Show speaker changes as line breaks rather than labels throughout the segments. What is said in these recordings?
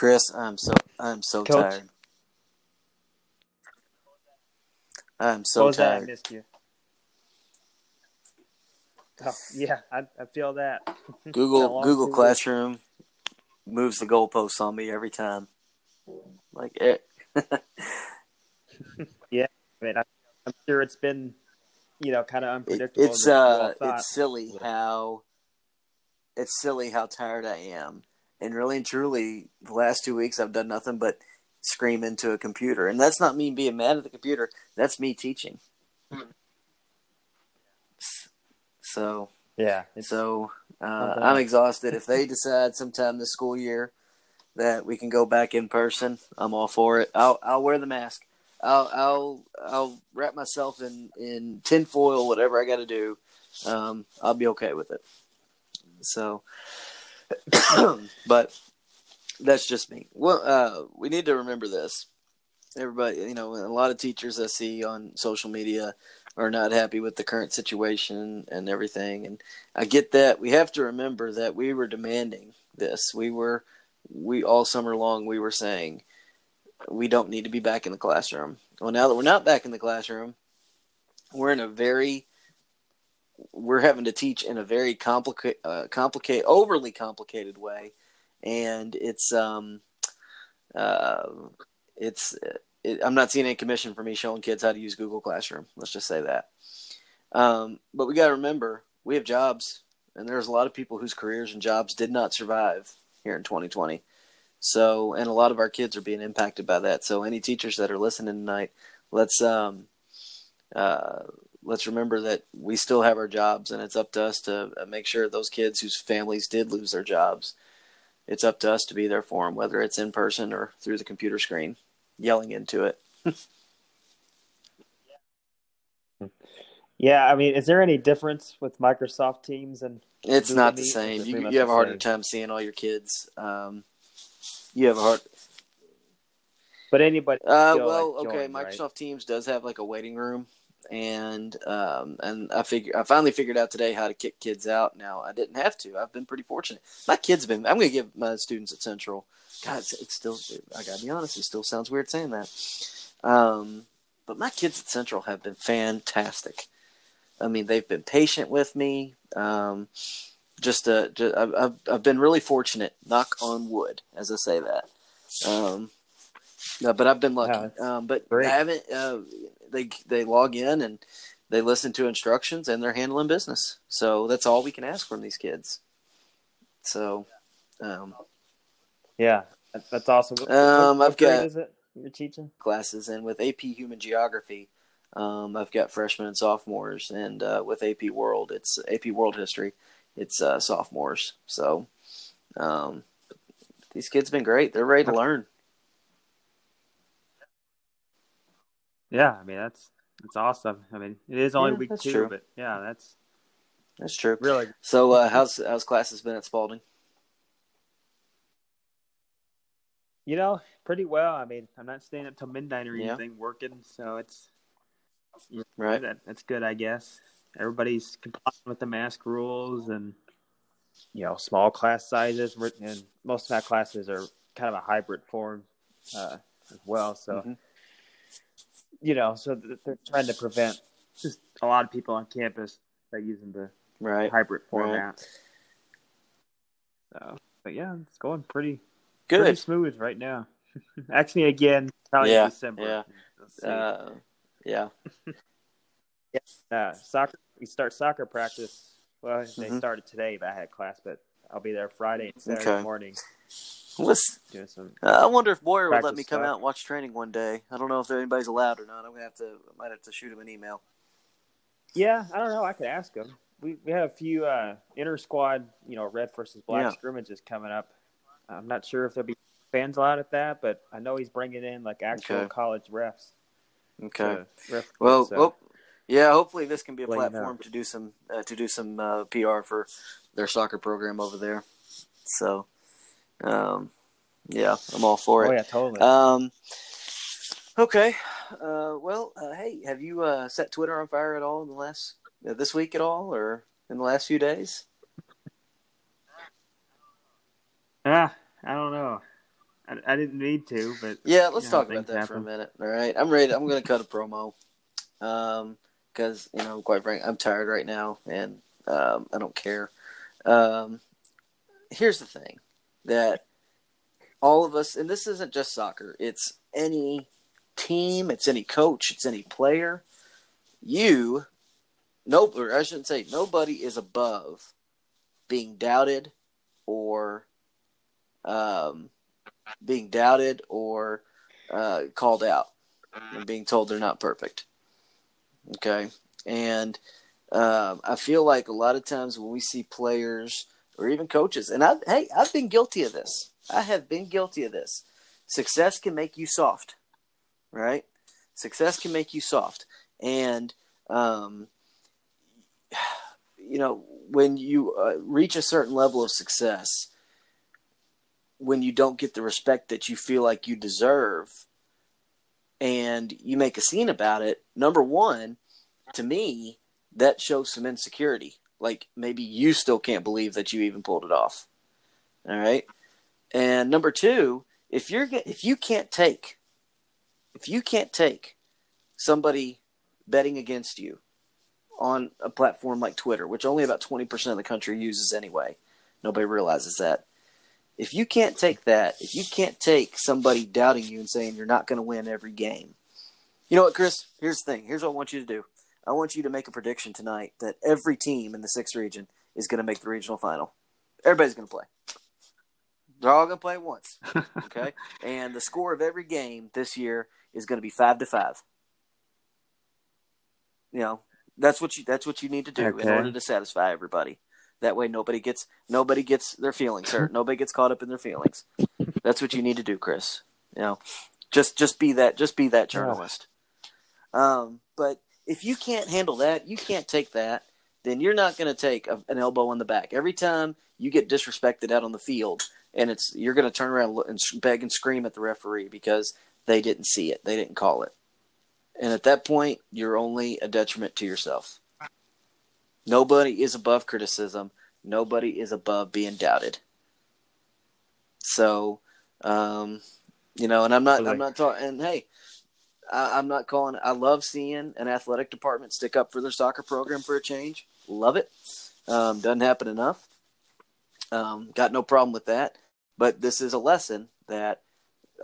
Chris, I'm so I'm so
Coach?
tired. I'm
what
so
was that? I
tired.
missed you. Oh, yeah, I, I feel that.
Google Google. Classroom moves the goalposts on me every time. Like eh. it,
I mean, I, I'm sure it's been, you know, kind of
it-
unpredictable.
it's
we all
uh it's silly how it's silly how tired I am. And really and truly the last two weeks I've done nothing but scream into a computer. And that's not me being mad at the computer, that's me teaching. So
yeah,
So uh, I'm exhausted. If they decide sometime this school year that we can go back in person, I'm all for it. I'll I'll wear the mask. I'll I'll I'll wrap myself in in tinfoil, whatever I got to do. Um, I'll be okay with it. So, but that's just me. Well, uh, we need to remember this. Everybody, you know, a lot of teachers I see on social media are not happy with the current situation and everything, and I get that. We have to remember that we were demanding this. We were, we all summer long, we were saying we don't need to be back in the classroom. Well, now that we're not back in the classroom, we're in a very, we're having to teach in a very complicated, uh, complicate, overly complicated way, and it's, um, uh, it's. It, I'm not seeing any commission for me showing kids how to use Google Classroom. Let's just say that. Um, but we got to remember we have jobs, and there's a lot of people whose careers and jobs did not survive here in 2020. So, and a lot of our kids are being impacted by that. So, any teachers that are listening tonight, let's um, uh, let's remember that we still have our jobs, and it's up to us to uh, make sure those kids whose families did lose their jobs, it's up to us to be there for them, whether it's in person or through the computer screen, yelling into it.
yeah. I mean, is there any difference with Microsoft Teams and
It's not the same. You you have a harder time seeing all your kids. Um, you have a hard.
But anybody?
Uh, well,
like,
okay.
join, right?
Microsoft Teams does have like a waiting room, and um, and I figure I finally figured out today how to kick kids out. Now I didn't have to. I've been pretty fortunate. My kids have been. I'm going to give my students at Central. God, it's, it's still. I got to be honest. It still sounds weird saying that. Um, but my kids at Central have been fantastic. I mean, they've been patient with me. Um, just, uh, just I've, I've I've been really fortunate. Knock on wood, as I say that. Um, no, but I've been lucky. Um, but
great.
I haven't. Uh, they they log in and they listen to instructions and they're handling business. So that's all we can ask from these kids. So, um,
Yeah, that's awesome. What-
Um,
what
I've got-
you're teaching?
classes and with AP Human Geography, um, I've got freshmen and sophomores, and uh, with AP World, it's AP World History, it's uh, sophomores. So, um, these kids have been great. They're ready to learn.
Yeah, I mean that's that's awesome. I mean, it is only
Yeah,
week two,
true.
but yeah, that's
That's true.
really
So, uh, how's how's classes been at Spalding?
you know pretty well. I mean, I'm not staying up till midnight or
Yeah.
anything working, so it's
Right.
that, that's good, I guess. Everybody's complying with the mask rules and you know small class sizes, and most of my classes are kind of a hybrid form uh, as well. So
Mhm.
You know, so they're trying to prevent just a lot of people on campus by using the
Right.
hybrid format. So, but yeah, it's going pretty
Good.
pretty smooth right now. Actually, again, probably
Yeah,
December.
yeah. Uh, yeah.
Uh, soccer. We start soccer practice. Well, they
Mhm.
started today, but I had class. But I'll be there Friday and Saturday
Okay.
morning
Let's, uh, I wonder if Boyer would let me come
stuff.
out and watch training one day. I don't know if anybody's allowed or not. I'm gonna have to. I might have to shoot him an email.
Yeah, I don't know. I could ask him. We we have a few uh, inter squad, you know, red versus black
Yeah.
scrimmages coming up. I'm not sure if there'll be fans allowed at that, but I know he's bringing in like actual
Okay.
college refs.
Okay.
ref-
Well,
so-
well, yeah. Hopefully, this can be a
Let you know.
platform to do some uh, to do some uh, PR for their soccer program over there. So, um, yeah, I'm all for
oh
it.
yeah, totally.
Um, okay. Uh, well, uh, hey, have you uh, set Twitter on fire at all in the last uh, this week at all, or in the last few days?
ah, I don't know. I, I didn't need to, but
Yeah, let's
you know,
talk about that for a minute. All right, I'm ready. I'm going to cut a promo, um, because you know, quite frankly, I'm tired right now, and um, I don't care. Um, here's the thing that all of us, and this isn't just soccer; it's any team, it's any coach, it's any player. You, no, or I shouldn't say nobody is above being doubted or um, being doubted or uh, called out and being told they're not perfect. Okay, and um, I feel like a lot of times when we see players or even coaches, and I, hey, I've been guilty of this. I have been guilty of this. Success can make you soft, right? Success can make you soft, and um, you know when you uh, reach a certain level of success, when you don't get the respect that you feel like you deserve, and you make a scene about it, number one, to me, that shows some insecurity. Like maybe you still can't believe that you even pulled it off. All right. And number two, if you're if you can't take if you can't take somebody betting against you on a platform like Twitter, which only about 20% of the country uses anyway, nobody realizes that. If you can't take that, if you can't take somebody doubting you and saying you're not going to win every game, you know what, Chris? Here's the thing. Here's what I want you to do. I want you to make a prediction tonight that every team in the sixth region is going to make the regional final. Everybody's going to play. They're all going to play at once. Okay, and the score of every game this year is going to be five to five. You know, that's what you that's what you need to do in order to satisfy everybody. That way, nobody gets nobody gets their feelings hurt. nobody gets caught up in their feelings. That's what you need to do, Chris. You know, just just be that just be that journalist. Um, but if you can't handle that, you can't take that. Then you're not going to take a, an elbow in the back every time you get disrespected out on the field, and it's you're going to turn around and and beg and scream at the referee because they didn't see it, they didn't call it, and at that point, you're only a detriment to yourself. Nobody is above criticism. Nobody is above being doubted. So, um, you know, and I'm not, I'm not talking. And hey, I, I'm not calling. I love seeing an athletic department stick up for their soccer program for a change. Love it. Um, doesn't happen enough. Um, got no problem with that. But this is a lesson that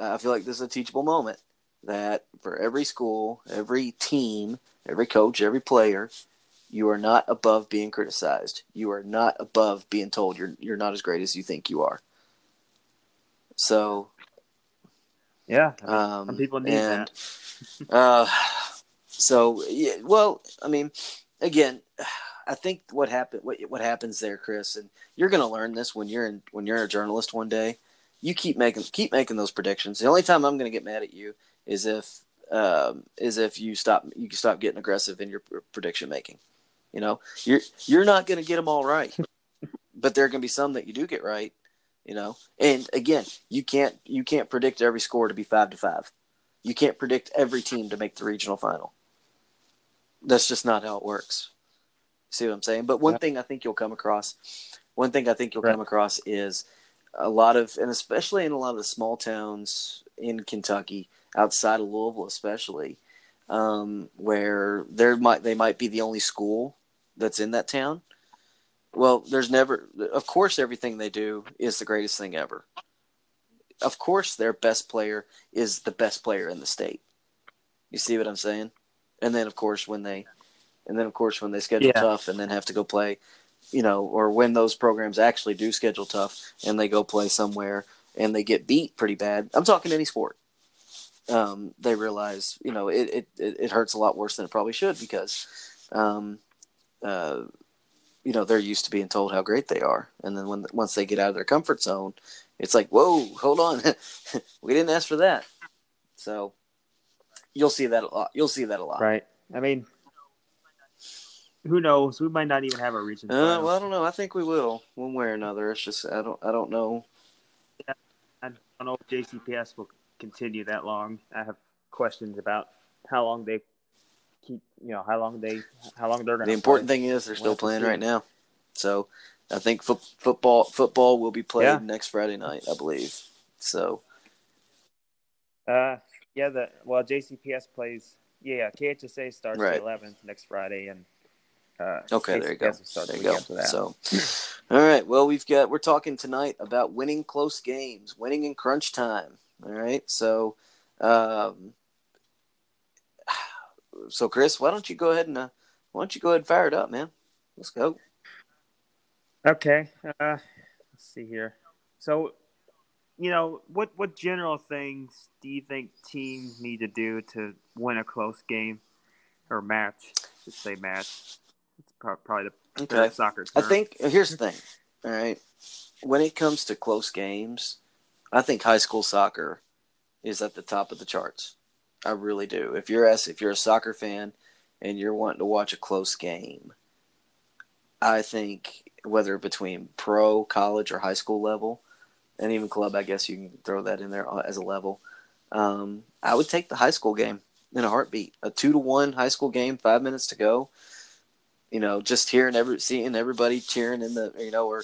uh, I feel like this is a teachable moment. That for every school, every team, every coach, every player, you are not above being criticized. You are not above being told you're you're not as great as you think you are. So,
Yeah, I mean,
um,
some people need
and,
that.
Uh, so yeah, well, I mean, again, I think what happened, what what happens there, Chris, and you're going to learn this when you're in when you're a journalist one day. You keep making keep making those predictions. The only time I'm going to get mad at you is if um, is if you stop you stop getting aggressive in your prediction making. You know, you're you're not going to get them all right, but there are going to be some that you do get right. You know, and again, you can't you can't predict every score to be five to five. You can't predict every team to make the regional final. That's just not how it works. See what I'm saying? But one
Yeah.
thing I think you'll come across, one thing I think you'll
Right.
come across is a lot of, and especially in a lot of the small towns in Kentucky, outside of Louisville, especially, um, where there might they might be the only school that's in that town. Well, there's never, of course, everything they do is the greatest thing ever. Of course, their best player is the best player in the state. You see what I'm saying? And then, of course, when they, and then of course when they schedule
Yeah.
tough and then have to go play, you know, or when those programs actually do schedule tough and they go play somewhere and they get beat pretty bad. I'm talking any sport. Um, they realize, you know, it, it, it hurts a lot worse than it probably should because, um, uh, you know, they're used to being told how great they are, and then when once they get out of their comfort zone, it's like, whoa, hold on, we didn't ask for that. So you'll see that a lot. You'll see that a lot.
Right. I mean, who knows? We might not even have a region.
Uh, well, I don't know. I think we will one way or another. It's just I don't I don't know.
Yeah, I don't know if JCPS will continue that long. I have questions about how long they keep, you know, how long they, how long they're going to The
important thing is they're still playing right now. So I think fo- football football will be played
Yeah.
next Friday night, I believe. So
Uh, yeah. The well, JCPS plays. Yeah, KHSA starts
Right.
the 11th next Friday, and uh,
Okay, there you go.
JCPS will start the
There you go. So, all right. Well, we've got we're talking tonight about winning close games, winning in crunch time. All right. So, um, so Chris, why don't you go ahead and uh, why don't you go ahead and fire it up, man? Let's go.
Okay. Uh, let's see here. So, you know, what what general things do you think teams need to do to win a close game or match? Just say match. It's probably the
Okay.
soccer
I think here's the thing. All right. When it comes to close games, I think high school soccer is at the top of the charts. I really do. If you're as if you're a soccer fan and you're wanting to watch a close game, I think whether between pro, college, or high school level, and even club, I guess you can throw that in there as a level. Um, I would take the high school game in a heartbeat. A two to one high school game, five minutes to go you know, just hearing every seeing everybody cheering in the you know, or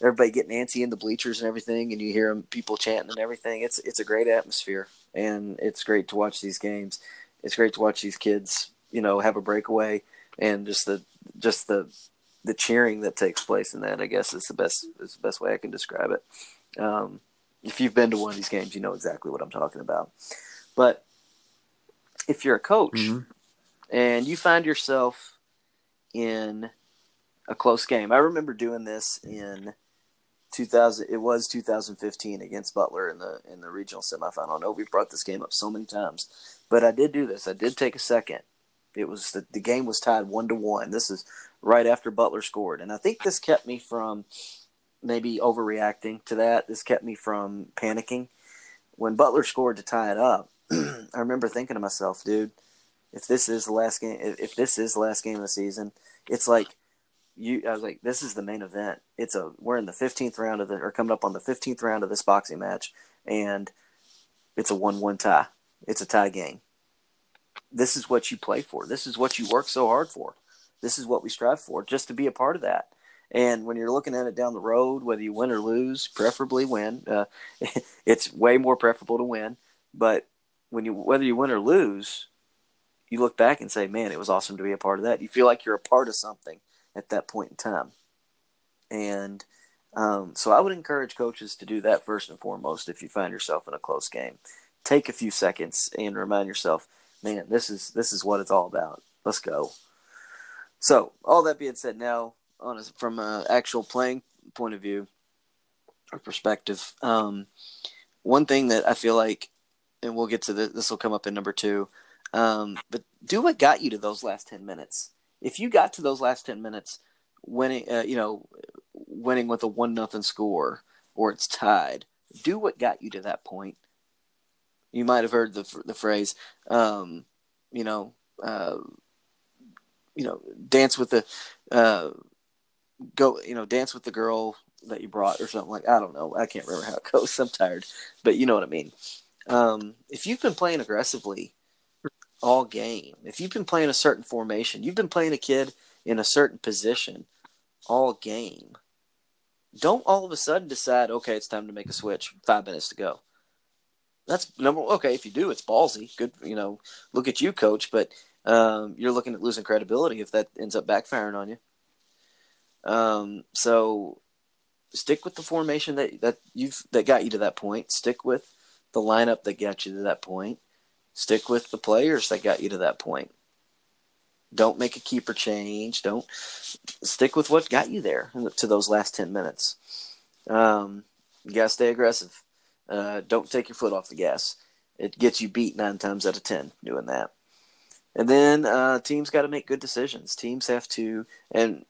everybody getting antsy in the bleachers and everything, and you hear 'em- people chanting and everything. It's it's a great atmosphere, and it's great to watch these games. It's great to watch these kids, you know, have a breakaway, and just the just the the cheering that takes place in that. I guess is the best is the best way I can describe it. Um, if you've been to one of these games, you know exactly what I'm talking about. But if you're a coach
Mhm.
and you find yourself in a close game. I remember doing this in 2000 it was 2015 against Butler in the in the regional semifinal. I know we brought this game up so many times, but I did do this. I did take a second. It was the, the game was tied 1 to 1. This is right after Butler scored. And I think this kept me from maybe overreacting to that. This kept me from panicking. When Butler scored to tie it up, I remember thinking to myself, dude, if this is the last game, if, if this is the last game of the season, it's like you. I was like, this is the main event. It's a we're in the fifteenth round of the or coming up on the fifteenth round of this boxing match, and it's a one-one tie. It's a tie game. This is what you play for. This is what you work so hard for. This is what we strive for, just to be a part of that. And when you're looking at it down the road, whether you win or lose, preferably win. Uh, it's way more preferable to win. But when you whether you win or lose, you look back and say, "Man, it was awesome to be a part of that." You feel like you're a part of something at that point in time. And um, so, I would encourage coaches to do that first and foremost. If you find yourself in a close game, take a few seconds and remind yourself, "Man, this is this is what it's all about. Let's go." So, all that being said, now on a, from an actual playing point of view or perspective, um, one thing that I feel like, and we'll get to this, this will come up in number two, um, but do what got you to those last 10 minutes. If you got to those last 10 minutes winning, uh, you know, winning with a one nothing score or it's tied, do what got you to that point. You might have heard the, the phrase, um, you know, uh, you know, dance with the, uh, go, you know, dance with the girl that you brought or something like, I don't know. I can't remember how it goes. I'm tired, but you know what I mean. Um, if you've been playing aggressively all game, if you've been playing a certain formation, you've been playing a kid in a certain position all game, don't all of a sudden decide, okay, it's time to make a switch. Five minutes to go. That's number. Okay, if you do, it's ballsy. Good, you know. Look at you, coach. But um, you're looking at losing credibility if that ends up backfiring on you. Um, so stick with the formation that that you've that got you to that point. Stick with the lineup that got you to that point. Stick with the players that got you to that point. Don't make a keeper change. Don't stick with what got you there to those last ten minutes. Um, you gotta stay aggressive. Uh, don't take your foot off the gas. It gets you beat nine times out of ten doing that. And then uh, teams got to make good decisions. Teams have to, and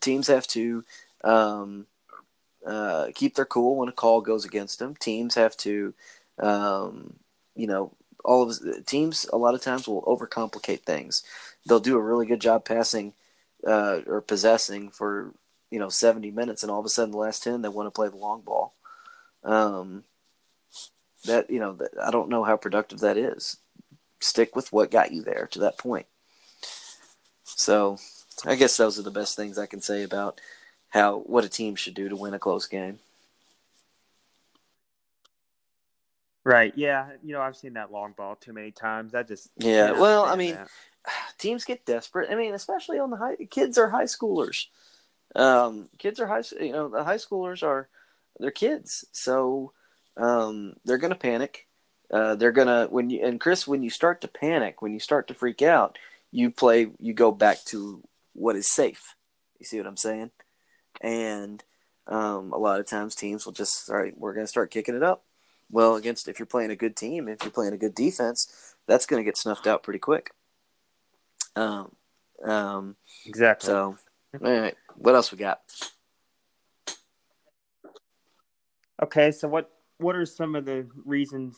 teams have to um, uh, keep their cool when a call goes against them. Teams have to, um, you know, all of teams a lot of times will overcomplicate things. They'll do a really good job passing uh, or possessing for you know seventy minutes, and all of a sudden the last ten they want to play the long ball. Um, that you know, I don't know how productive that is. Stick with what got you there to that point. So, I guess those are the best things I can say about how what a team should do to win a close game.
Right. Yeah. You know, I've seen that long ball too many times. I just
Yeah. Well, I mean,
that.
teams get desperate. I mean, especially on the high kids are high schoolers. Um, kids are high. You know, the high schoolers are they're kids, so um, they're gonna panic. Uh, they're gonna when you and Chris, when you start to panic, when you start to freak out, you play. You go back to what is safe. You see what I'm saying? And um, a lot of times teams will just all right. We're gonna start kicking it up. Well, against if you're playing a good team, if you're playing a good defense, that's gonna get snuffed out pretty quick. Um, um,
exactly.
so, all right, what else we got?
Okay, so what what are some of the reasons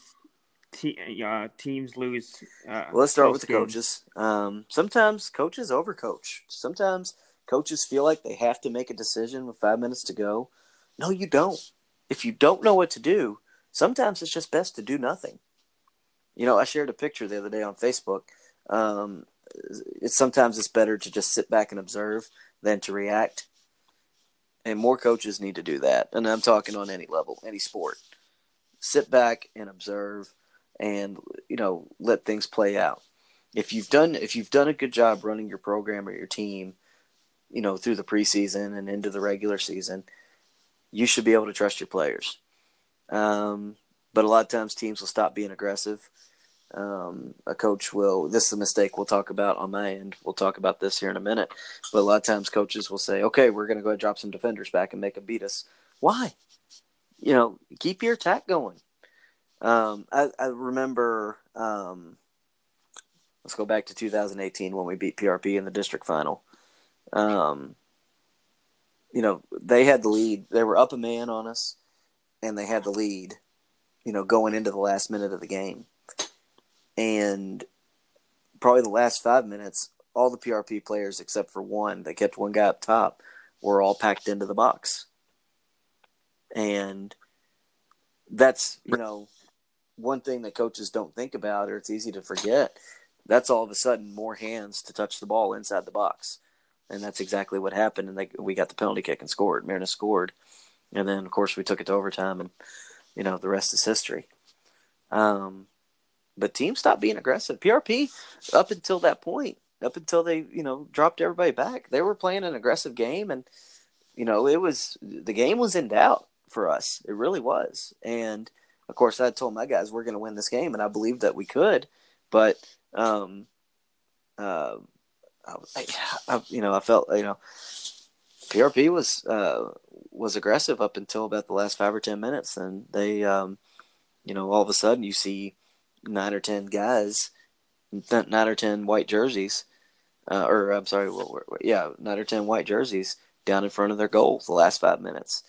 te- uh, teams lose? Uh,
Well, let's start with the
games?
coaches. Um, sometimes coaches overcoach. Sometimes coaches feel like they have to make a decision with five minutes to go. No, you don't. If you don't know what to do, sometimes it's just best to do nothing. You know, I shared a picture the other day on Facebook. Um, it's sometimes it's better to just sit back and observe than to react. And more coaches need to do that. And I'm talking on any level, any sport. Sit back and observe and you know let things play out. If you've done if you've done a good job running your program or your team you know through the preseason and into the regular season you should be able to trust your players. Um, but a lot of times teams will stop being aggressive. Um, a coach will this is a mistake we'll talk about on my end. We'll talk about this here in a minute. But a lot of times coaches will say okay we're going to go ahead and drop some defenders back and make them beat us. Why? You know keep your attack going um, I, I remember. Um, let's go back to 2018 when we beat PRP in the district final. Um, you know, they had the lead. They were up a man on us, and they had the lead. You know, going into the last minute of the game, and probably the last five minutes, all the PRP players except for one, they kept one guy up top, were all packed into the box, and that's you know one thing that coaches don't think about or it's easy to forget that's all of a sudden more hands to touch the ball inside the box. And that's exactly what happened. And they, we got the penalty kick and scored. Marina scored. And then of course we took it to overtime and you know the rest is history. Um, but teams stopped being aggressive. Prp up until that point up until they you know dropped everybody back they were playing an aggressive game. And you know it was the game was in doubt for us. It really was. And of course, I told my guys we're going to win this game, and I believed that we could. But, um, uh, I, I, you know, I felt you know, PRP was uh, was aggressive up until about the last five or ten minutes, and they, um, you know, all of a sudden you see nine or ten guys, nine or ten white jerseys, uh, or I'm sorry, yeah, nine or ten white jerseys down in front of their goal the last five minutes,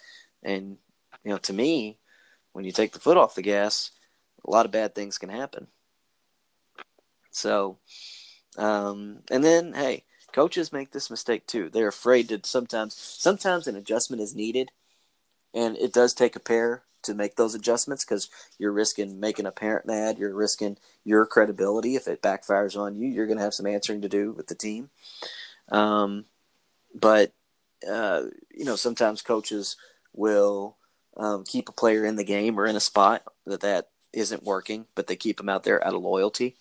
and you know, to me when you take the foot off the gas, a lot of bad things can happen. So, um, and then, hey, coaches make this mistake too. They're afraid to sometimes, sometimes an adjustment is needed, and it does take a pair to make those adjustments because you're risking making a parent mad. You're risking your credibility. If it backfires on you, you're going to have some answering to do with the team. Um, but, uh, you know, sometimes coaches will um, keep a player in the game or in a spot that that isn't working, but they keep them out there out of loyalty.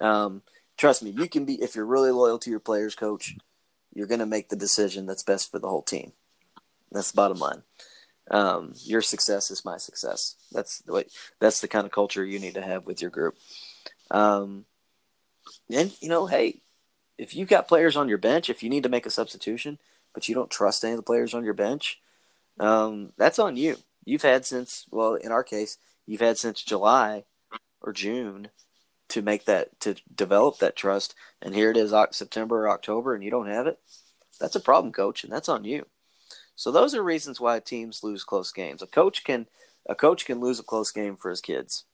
Um, trust me, you can be if you're really loyal to your players, coach. You're going to make the decision that's best for the whole team. That's the bottom line. Um, your success is my success. That's the way. That's the kind of culture you need to have with your group. Um, and you know, hey, if you've got players on your bench, if you need to make a substitution, but you don't trust any of the players on your bench, um, that's on you. You've had since, well, in our case, you've had since July or June to make that, to develop that trust. And here it is, September or October, and you don't have it. That's a problem, coach, and that's on you. So those are reasons why teams lose close games. A coach can, a coach can lose a close game for his kids,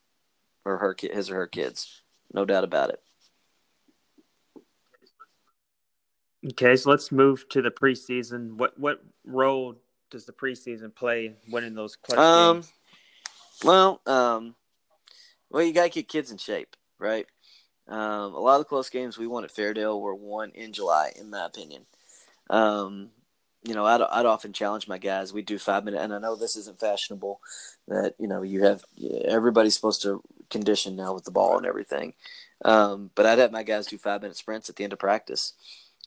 or her, his or her kids, no doubt about it.
Okay, so let's move to the preseason. What what role does the preseason play winning those clutch
um,
games?
Well, um, well, you got to get kids in shape, right? Um, a lot of the close games we won at Fairdale were won in July, in my opinion. Um, you know, I'd, I'd often challenge my guys. We do five minute, and I know this isn't fashionable. That you know, you have everybody's supposed to condition now with the ball and everything. Um, but I'd have my guys do five minute sprints at the end of practice,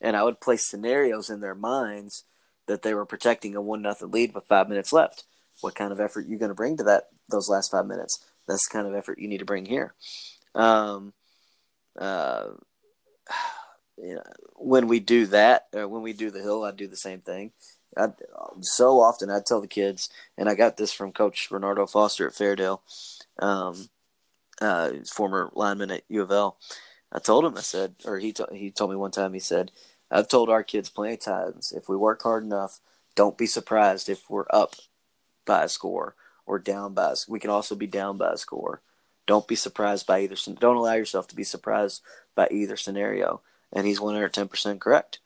and I would place scenarios in their minds that they were protecting a one nothing lead with five minutes left. What kind of effort you going to bring to that those last five minutes? That's the kind of effort you need to bring here. Um, uh, you know, when we do that, or when we do the hill, I do the same thing. I, so often I tell the kids, and I got this from Coach Renardo Foster at Fairdale, um, uh, former lineman at U of L. I told him, I said, or he t- he told me one time, he said, I've told our kids plenty of times, if we work hard enough, don't be surprised if we're up by a score or down by a, score. we can also be down by a score. Don't be surprised by either. Don't allow yourself to be surprised by either scenario and he's 110% correct.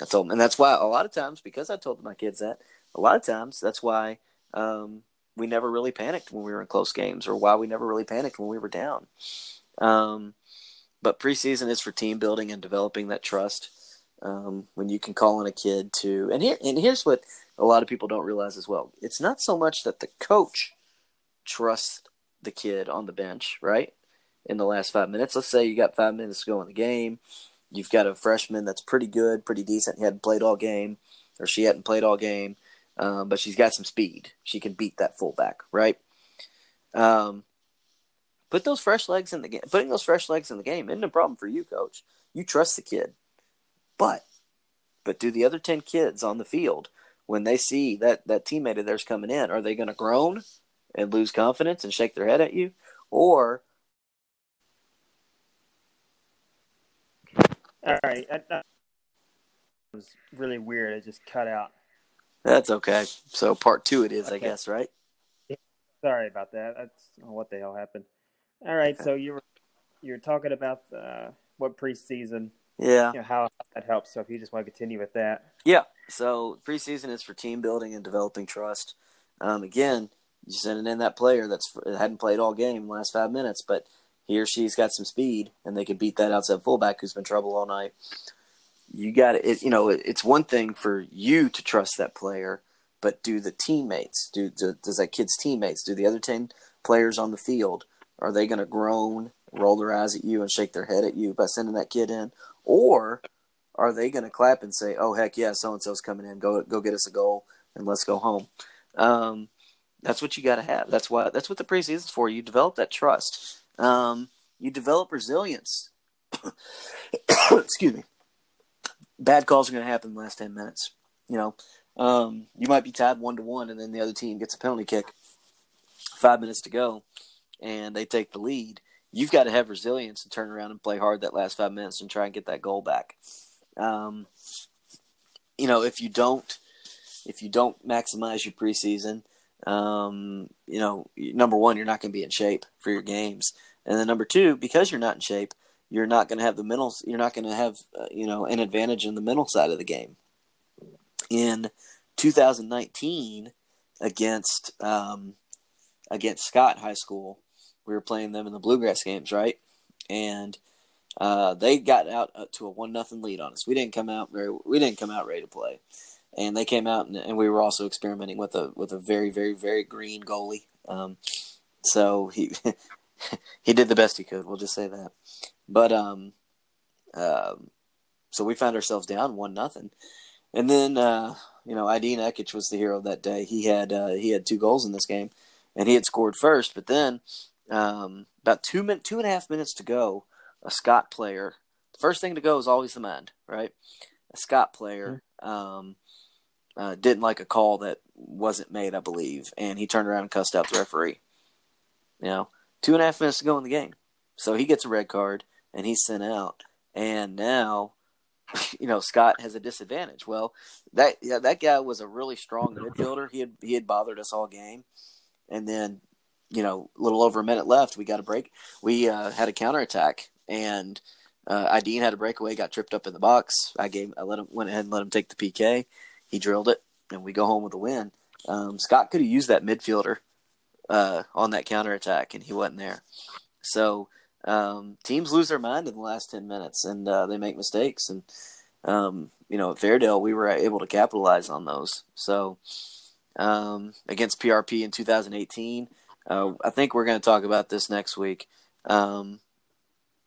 I told him, and that's why a lot of times, because I told my kids that, a lot of times that's why um, we never really panicked when we were in close games, or why we never really panicked when we were down. Um, but preseason is for team building and developing that trust. Um, when you can call on a kid to, and here, and here's what a lot of people don't realize as well: it's not so much that the coach trusts the kid on the bench, right? In the last five minutes, let's say you got five minutes to go in the game You've got a freshman that's pretty good, pretty decent. He hadn't played all game, or she hadn't played all game, um, but she's got some speed. She can beat that fullback, right? Um, put those fresh legs in the game. Putting those fresh legs in the game isn't a problem for you, coach. You trust the kid, but but do the other ten kids on the field when they see that that teammate of theirs coming in, are they going to groan and lose confidence and shake their head at you, or
All right. That, was really weird. It just cut out.
That's okay. So part two it is, okay. I guess, right?
Sorry about that. That's what the hell happened. All right. Okay. So you were you're talking about uh, what preseason.
Yeah.
You know, how that helps. So if you just want to continue with that.
Yeah. So preseason is for team building and developing trust. Um, again, you sending in that player that's hadn't played all game last five minutes, but he or she's got some speed and they could beat that outside fullback who's been trouble all night. You got it. You know, it's one thing for you to trust that player, but do the teammates, do, do does that kid's teammates, do the other ten players on the field, are they going to groan, roll their eyes at you, and shake their head at you by sending that kid in, or are they going to clap and say, "Oh heck yeah, so and so's coming in, go go get us a goal and let's go home." Um, that's what you got to have. That's why that's what the preseason's for. You develop that trust um, you develop resilience. Excuse me. Bad calls are going to happen in the last 10 minutes. You know, um, you might be tied one to one, and then the other team gets a penalty kick, five minutes to go, and they take the lead. You've got to have resilience and turn around and play hard that last five minutes and try and get that goal back. Um, you know, if you don't, if you don't maximize your preseason, um, you know, number one, you're not going to be in shape for your games, and then number two, because you're not in shape, you're not going to have the mental. You're not going to have uh, you know an advantage in the mental side of the game. In 2019, against um, against Scott High School, we were playing them in the Bluegrass games, right? And uh, they got out uh, to a one nothing lead on us. We didn't come out very. We didn't come out ready to play and they came out and, and, we were also experimenting with a with a very very very green goalie. Um, so he he did the best he could. We'll just say that. But um, um so we found ourselves down one nothing, and then uh, you know Ideen Ekich was the hero that day. He had uh, he had two goals in this game, and he had scored first. But then um, about two min two and a half minutes to go, a Scott player. The first thing to go is always the mind, right? A Scott player. Mm-hmm. Um, uh, didn't like a call that wasn't made, I believe, and he turned around and cussed out the referee. You know, two and a half minutes to go in the game, so he gets a red card and he's sent out. And now, you know, Scott has a disadvantage. Well, that yeah, that guy was a really strong midfielder. He had he had bothered us all game, and then, you know, a little over a minute left, we got a break. We uh, had a counterattack, and uh, Ideen had a breakaway, got tripped up in the box. I gave, I let him went ahead and let him take the PK he drilled it, and we go home with a win. Um, Scott could have used that midfielder uh, on that counter attack, and he wasn't there. So um, teams lose their mind in the last ten minutes, and uh, they make mistakes. And um, you know, at Fairdale, we were able to capitalize on those. So um, against PRP in 2018, uh, I think we're going to talk about this next week. Um,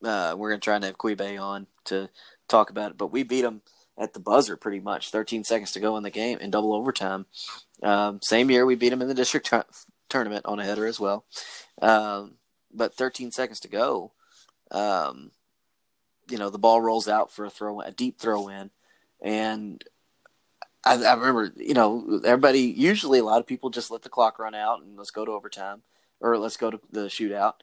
uh, we're going to try and have Quibe on to talk about it, but we beat them at the buzzer pretty much. 13 seconds to go in the game in double overtime. Um, same year we beat them in the district t- tournament on a header as well. Um, but 13 seconds to go, um, you know, the ball rolls out for a throw, a deep throw in, and I, I, remember, you know, everybody. Usually, a lot of people just let the clock run out and let's go to overtime or let's go to the shootout.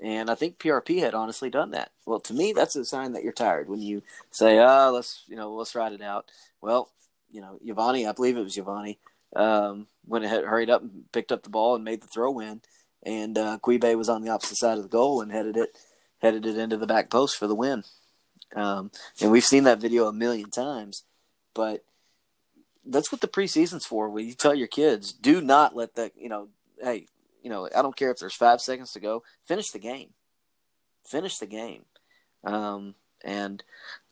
And I think PRP had honestly done that. Well, to me, that's a sign that you're tired when you say, "Ah, oh, let's you know, let's ride it out." Well, you know, Giovanni, I believe it was Giovanni, um, went ahead, hurried up and picked up the ball and made the throw in, and uh, Quibe was on the opposite side of the goal and headed it headed it into the back post for the win. Um, and we've seen that video a million times, but that's what the preseason's for. When you tell your kids, do not let that, you know, hey, you know, I don't care if there's five seconds to go, finish the game, finish the game. Um, and,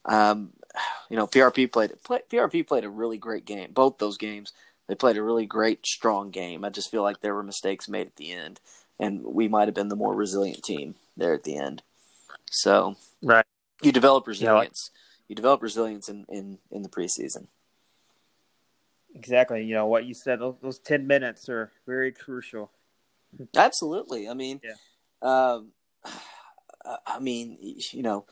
um, you know, PRP played, play, PRP played a really great game. Both those games, they played a really great, strong game. I just feel like there were mistakes made at the end, and we might have been the more resilient team there at the end. So,
right,
you develop resilience. Yeah, like- you develop resilience in, in, in the preseason.
Exactly. You know what you said. Those, those ten minutes are very crucial.
Absolutely. I mean,
yeah.
Um, I mean, you know,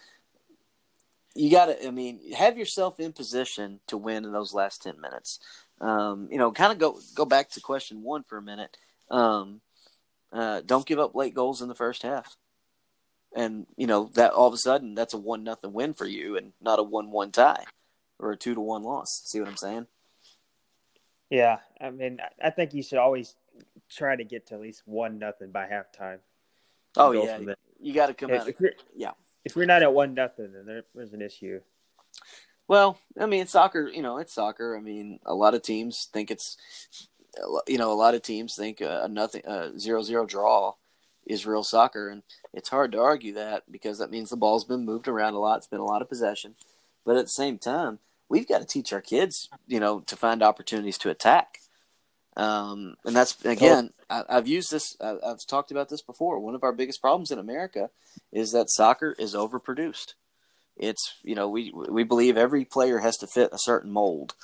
you got to. I mean, have yourself in position to win in those last ten minutes. Um, you know, kind of go go back to question one for a minute. Um, uh, don't give up late goals in the first half, and you know that all of a sudden that's a one nothing win for you, and not a one one tie or a two to one loss. See what I'm saying?
Yeah, I mean, I think you should always try to get to at least one nothing by halftime.
Oh yeah, you got to come if, out. If yeah,
if we're not at one nothing, then there, there's an issue.
Well, I mean, soccer. You know, it's soccer. I mean, a lot of teams think it's, you know, a lot of teams think a nothing, a zero zero draw is real soccer, and it's hard to argue that because that means the ball's been moved around a lot. It's been a lot of possession, but at the same time, we've got to teach our kids, you know, to find opportunities to attack. Um, and that's again, I, have used this. I, I've talked about this before. One of our biggest problems in America is that soccer is overproduced. It's you know we we believe every player has to fit a certain mold.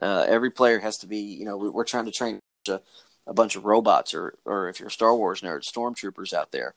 Uh, every player has to be you know we're trying to train a, a bunch of robots or or if you're a Star Wars nerd, stormtroopers out there.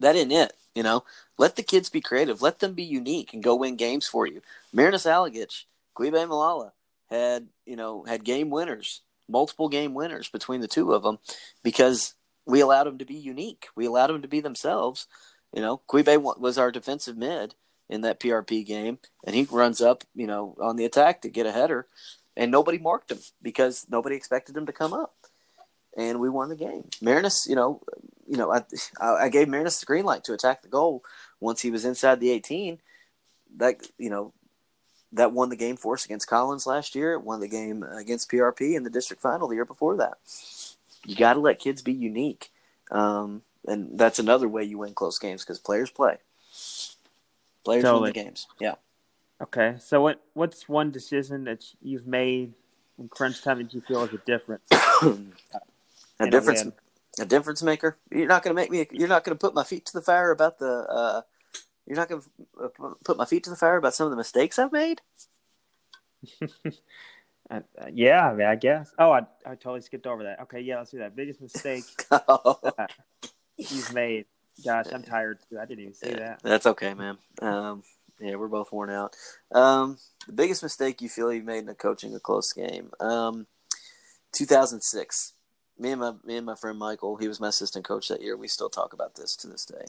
That isn't it. You know, let the kids be creative. Let them be unique and go win games for you. Mirnas Alagic, Quibe Malala had, you know, had game winners, multiple game winners between the two of them because we allowed them to be unique. We allowed them to be themselves. You know, Quibe was our defensive mid in that PRP game, and he runs up, you know, on the attack to get a header, and nobody marked him because nobody expected him to come up, and we won the game. Marinus, you know, you know, I I gave Marinus the green light to attack the goal once he was inside the 18. That you know, that won the game for us against Collins last year. It won the game against PRP in the district final the year before that. You got to let kids be unique, um, and that's another way you win close games because players play. Players totally. win the games. Yeah.
Okay, so what what's one decision that you've made in crunch time that you feel is a difference?
a difference. A difference maker. You're not going to make me. You're not going to put my feet to the fire about the. Uh, you're not going to uh, put my feet to the fire about some of the mistakes I've made.
uh, yeah, I mean, I guess. Oh, I I totally skipped over that. Okay, yeah, let's do that. Biggest mistake oh. you've made. Gosh, I'm tired too. I didn't even say yeah, that.
That's okay, man. Um, yeah, we're both worn out. Um, the biggest mistake you feel you've made in a coaching a close game. Um, 2006 me and my me and my friend Michael, he was my assistant coach that year. We still talk about this to this day.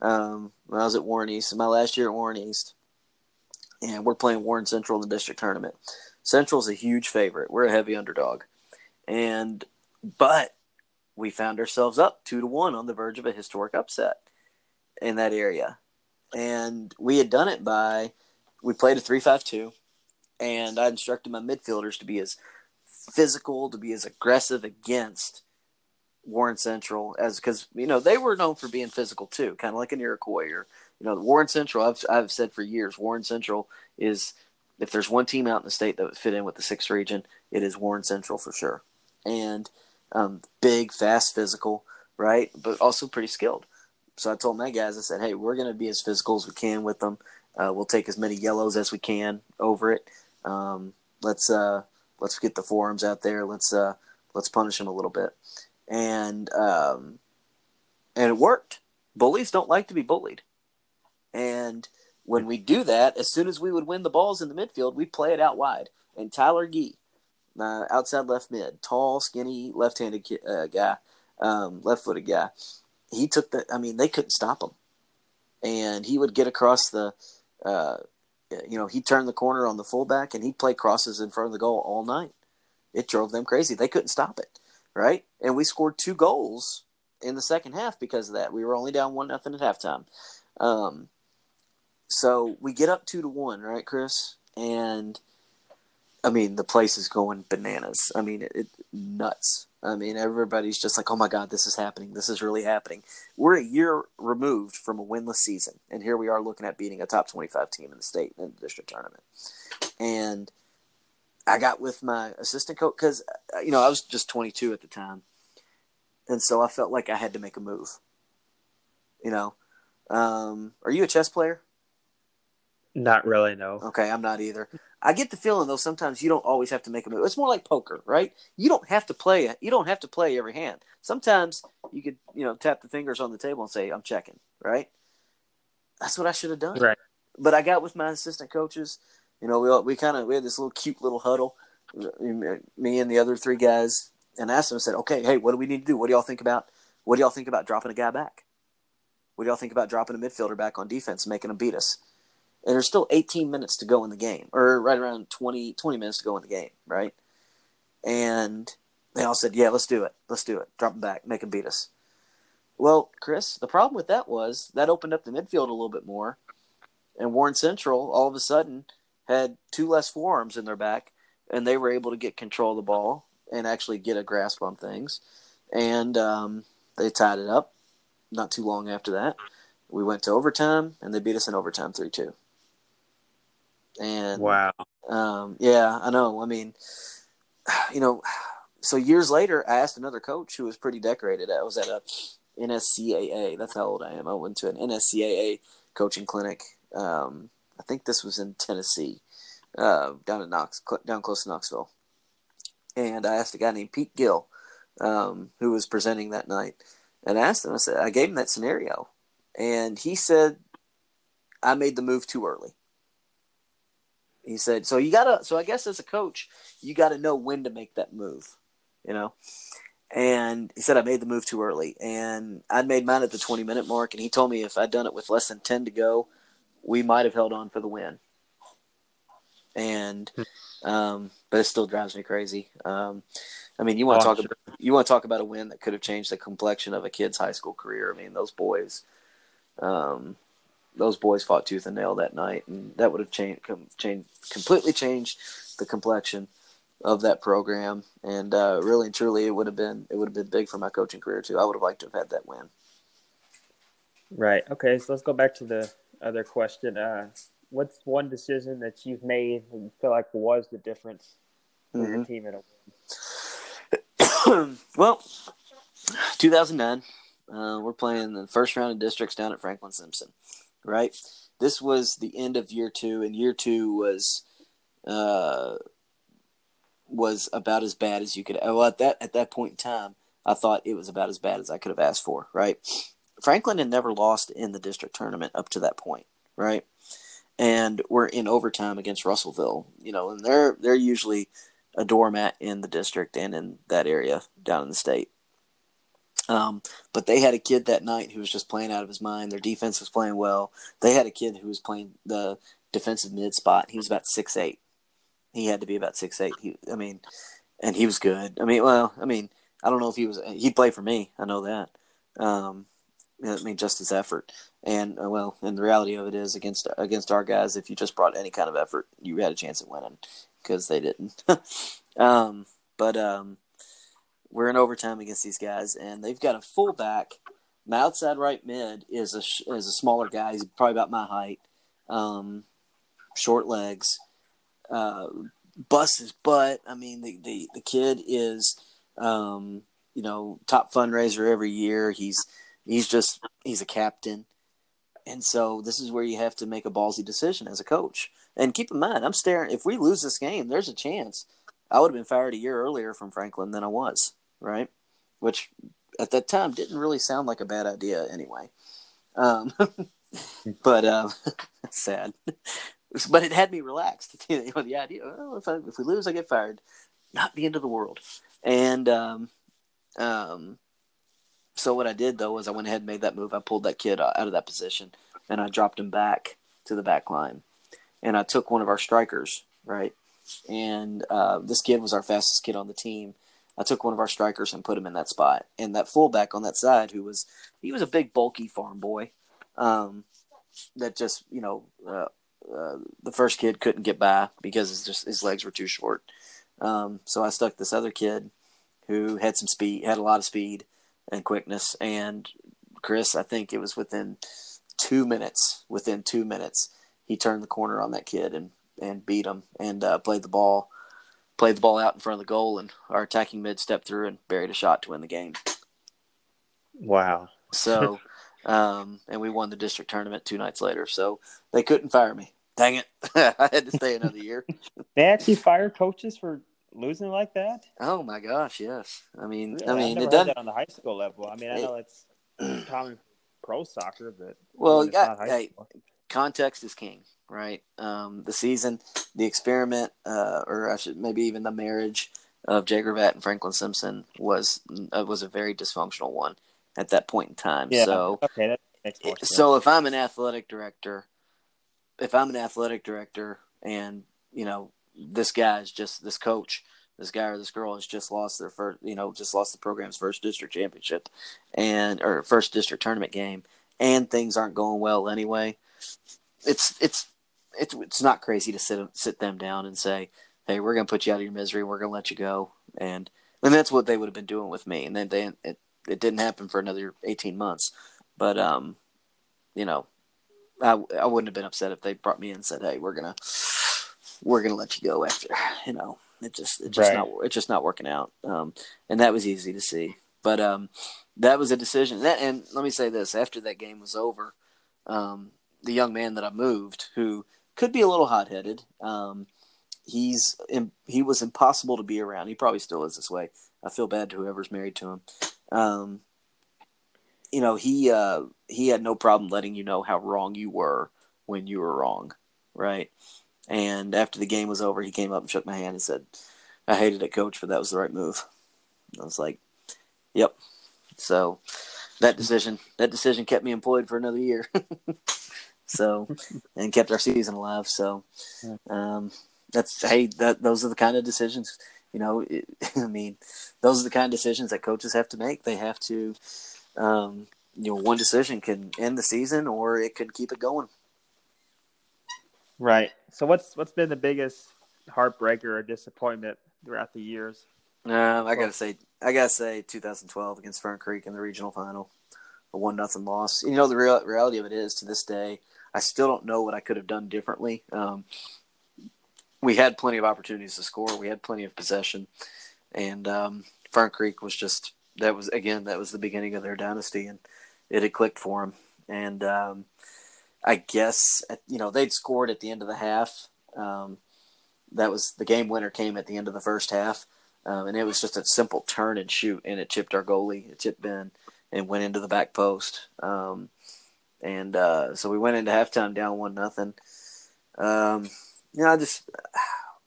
Um, when I was at Warren East, my last year at Warren East, and we're playing Warren Central in the district tournament. Central's a huge favorite. We're a heavy underdog, and but we found ourselves up two to one on the verge of a historic upset in that area, and we had done it by we played a three five two, and I instructed my midfielders to be as physical, to be as aggressive against Warren Central as because you know they were known for being physical too, kind of like an Iroquois or you know Warren Central. I've I've said for years Warren Central is if there's one team out in the state that would fit in with the sixth region, it is Warren Central for sure. And um, big, fast, physical, right? But also pretty skilled. So I told my guys, I said, hey, we're going to be as physical as we can with them. Uh, we'll take as many yellows as we can over it. Um, let's uh, let's get the forearms out there. Let's uh, let's punish them a little bit, and um, and it worked. Bullies don't like to be bullied, and when we do that, as soon as we would win the balls in the midfield, we play it out wide. And Tyler Gee, uh, outside left mid, tall, skinny, left-handed uh, guy, um, left-footed guy. He took the. I mean, they couldn't stop him, and he would get across the. Uh, you know, he turned the corner on the fullback, and he'd play crosses in front of the goal all night. It drove them crazy. They couldn't stop it, right? And we scored two goals in the second half because of that. We were only down one nothing at halftime. Um, so we get up two to one, right, Chris? And I mean, the place is going bananas. I mean, it, it, nuts. I mean, everybody's just like, "Oh my God, this is happening! This is really happening." We're a year removed from a winless season, and here we are looking at beating a top twenty-five team in the state in the district tournament. And I got with my assistant coach because uh, you know I was just twenty-two at the time, and so I felt like I had to make a move. You know, um, are you a chess player?
Not really, no.
Okay, I'm not either. I get the feeling though sometimes you don't always have to make a move. It's more like poker, right? You don't have to play you don't have to play every hand. Sometimes you could, you know, tap the fingers on the table and say, I'm checking, right? That's what I should have done.
Right.
But I got with my assistant coaches, you know, we we kind of we had this little cute little huddle, uh, uh, me and the other three guys, and asked them and said, Okay, hey, what do we need to do? What do y'all think about what do y'all think about dropping a guy back? What do y'all think about dropping a midfielder back on defense, making him beat us? And there's still 18 minutes to go in the game, or right around 20, 20 minutes to go in the game, right? And they all said, "Yeah, let's do it. Let's do it. Drop them back, make them beat us." Well, Chris, the problem with that was that opened up the midfield a little bit more, and Warren Central all of a sudden had two less forearms in their back, and they were able to get control of the ball and actually get a grasp on things, and um, they tied it up. Not too long after that, we went to overtime, and they beat us in overtime three two. And
wow,
um, yeah, I know. I mean, you know, so years later, I asked another coach who was pretty decorated. I was at a NSCAA. That's how old I am. I went to an NSCAA coaching clinic. Um, I think this was in Tennessee, uh, down in Knox, down close to Knoxville. And I asked a guy named Pete Gill, um, who was presenting that night, and I asked him. I said, I gave him that scenario, and he said, I made the move too early. He said, so you gotta, so I guess as a coach, you gotta know when to make that move, you know? And he said, I made the move too early. And I'd made mine at the 20 minute mark. And he told me if I'd done it with less than 10 to go, we might have held on for the win. And, um, but it still drives me crazy. Um, I mean, you want to oh, talk sure. about, you want to talk about a win that could have changed the complexion of a kid's high school career. I mean, those boys, um, those boys fought tooth and nail that night, and that would have changed, changed completely changed the complexion of that program. And uh, really and truly, it would have been it would have been big for my coaching career too. I would have liked to have had that win.
Right. Okay. So let's go back to the other question. Uh, what's one decision that you've made and you feel like was the difference for mm-hmm. your team in a
win? well, 2009. Uh, we're playing the first round of districts down at Franklin Simpson right? This was the end of year two, and year two was uh, was about as bad as you could. Well, at that at that point in time, I thought it was about as bad as I could have asked for. Right? Franklin had never lost in the district tournament up to that point, right? And we're in overtime against Russellville, you know, and they're they're usually a doormat in the district and in that area down in the state. Um, but they had a kid that night who was just playing out of his mind. Their defense was playing well. They had a kid who was playing the defensive mid spot. He was about six eight. He had to be about six eight. He, I mean, and he was good. I mean, well, I mean, I don't know if he was. He'd play for me. I know that. Um, I mean, just his effort, and uh, well, and the reality of it is against against our guys, if you just brought any kind of effort, you had a chance at winning because they didn't. um, but um, we're in overtime against these guys, and they've got a fullback. My outside right mid is a is a smaller guy. He's probably about my height, um, short legs, uh, busts his butt. I mean, the the, the kid is, um, you know, top fundraiser every year. He's he's just he's a captain, and so this is where you have to make a ballsy decision as a coach. And keep in mind, I'm staring. If we lose this game, there's a chance I would have been fired a year earlier from Franklin than I was, right? Which at that time didn't really sound like a bad idea anyway. Um, but um, sad. But it had me relaxed. You know, the idea, well, if, I, if we lose, I get fired. Not the end of the world. And um, um, so what I did though was I went ahead and made that move. I pulled that kid out of that position and I dropped him back to the back line. And I took one of our strikers, right? And uh, this kid was our fastest kid on the team. I took one of our strikers and put him in that spot. And that fullback on that side, who was he was a big, bulky farm boy, um, that just you know uh, uh, the first kid couldn't get by because his just his legs were too short. Um, so I stuck this other kid who had some speed, had a lot of speed and quickness. And Chris, I think it was within two minutes. Within two minutes, he turned the corner on that kid and and beat him and uh, played the ball, played the ball out in front of the goal, and our attacking mid stepped through and buried a shot to win the game.
Wow.
So, um, and we won the district tournament two nights later. So they couldn't fire me. Dang it! I had to stay another year.
they actually fire coaches for losing like that?
Oh my gosh, yes. I mean,
yeah,
I mean,
it
doesn't
on the high school level. I mean, I know it's common pro soccer, but
well, got, hey, context is king, right? Um, the season, the experiment, uh, or I should maybe even the marriage of Jay Gravatt and Franklin Simpson was uh, was a very dysfunctional one at that point in time.
Yeah.
So
okay,
so if I'm an athletic director, if I'm an athletic director, and you know this guy is just this coach, this guy or this girl has just lost their first, you know, just lost the program's first district championship, and or first district tournament game, and things aren't going well anyway. It's it's it's it's not crazy to sit sit them down and say, "Hey, we're going to put you out of your misery. We're going to let you go," and and that's what they would have been doing with me. And then they it, it didn't happen for another eighteen months, but um, you know, I I wouldn't have been upset if they brought me in and said, "Hey, we're gonna." we're gonna let you go after you know it just it just right. not it's just not working out um, and that was easy to see but um, that was a decision that, and let me say this after that game was over um, the young man that I moved who could be a little hot headed um, he's he was impossible to be around he probably still is this way I feel bad to whoever's married to him um, you know he uh, he had no problem letting you know how wrong you were when you were wrong right and after the game was over, he came up and shook my hand and said, I hated it, coach, but that was the right move. I was like, Yep. So that decision that decision kept me employed for another year. so and kept our season alive. So um, that's hey, that those are the kind of decisions you know. It, I mean, those are the kind of decisions that coaches have to make. They have to, um, you know, one decision can end the season or it can keep it going.
Right. So what's what's been the biggest heartbreaker or disappointment throughout the years?
Um, I gotta say, I gotta say, 2012 against Fern Creek in the regional final, a one nothing loss. You know, the real, reality of it is, to this day, I still don't know what I could have done differently. Um, we had plenty of opportunities to score. We had plenty of possession, and um, Fern Creek was just that was again that was the beginning of their dynasty, and it had clicked for them. And um, I guess you know they'd scored at the end of the half. Um, that was the game winner came at the end of the first half, um, and it was just a simple turn and shoot, and it chipped our goalie, it chipped Ben, and went into the back post. And uh, so we went into halftime down one nothing. Um, you know, I just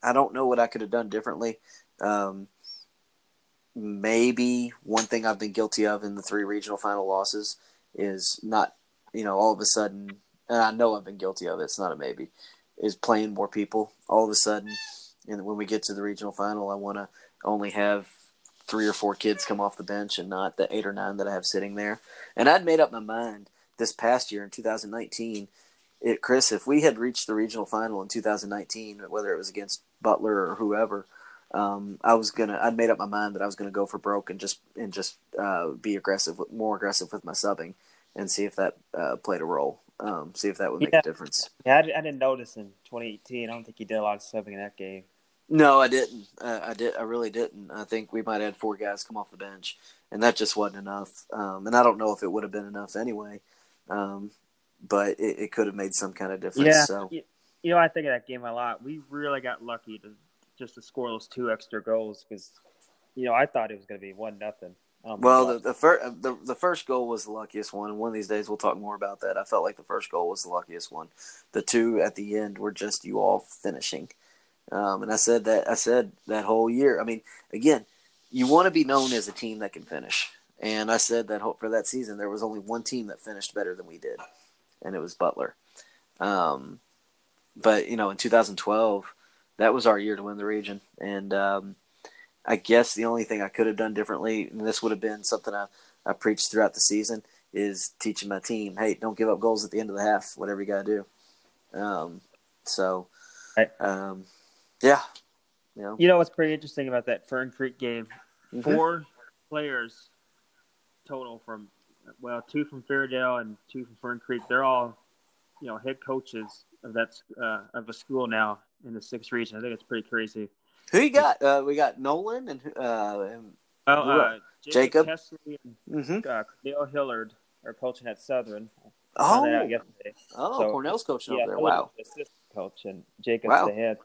I don't know what I could have done differently. Um, maybe one thing I've been guilty of in the three regional final losses is not, you know, all of a sudden and I know I've been guilty of it. It's not a maybe. Is playing more people all of a sudden, and when we get to the regional final, I want to only have three or four kids come off the bench and not the eight or nine that I have sitting there. And I'd made up my mind this past year in 2019. It, Chris, if we had reached the regional final in 2019, whether it was against Butler or whoever, um, I was gonna. I'd made up my mind that I was gonna go for broke and just and just uh, be aggressive, more aggressive with my subbing and see if that uh, played a role. um, see if that would make
Yeah.
a difference.
Yeah, I, I didn't notice in 2018. I don't think he did a lot of subbing in that game.
No, I didn't. Uh, I did. I really didn't. I think we might have had four guys come off the bench, and that just wasn't enough. Um, and I don't know if it would have been enough anyway. Um, but it, it could have made some kind of difference.
Yeah,
So
you, know, I think of that game a lot. We really got lucky to just to score those two extra goals because, you know, I thought it was going to be one nothing. Um,
Well, the the, fir- the the first goal was the luckiest one. and One of these days, we'll talk more about that. I felt like the first goal was the luckiest one. The two at the end were just you all finishing. Um, and I said that I said that whole year. I mean, again, you want to be known as a team that can finish. And I said that ho- for that season, there was only one team that finished better than we did, and it was Butler. Um, but you know, in 2012, that was our year to win the region, and um, I guess the only thing I could have done differently, and this would have been something I, I preached throughout the season, is teaching my team, hey, don't give up goals at the end of the half, whatever you got to do. Um, so, um, yeah, you know,
You know what's pretty interesting about that Fern Creek game?
Mhm.
Four players total from, well, two from Fairdale and two from Fern Creek. They're all, you know, head coaches of that uh, of a school now in the sixth region. I think it's pretty crazy.
who you got? Uh, we got Nolan and uh, and, Who
uh,
Jacob?
Jacob Kesley
mhm.
and uh, Cornell Hillard are coaching at Southern. I found that out
oh, oh,
So-
Cornell's coaching
Yeah,
over there. Wow,
assistant coach and Jacob's
Wow.
the head.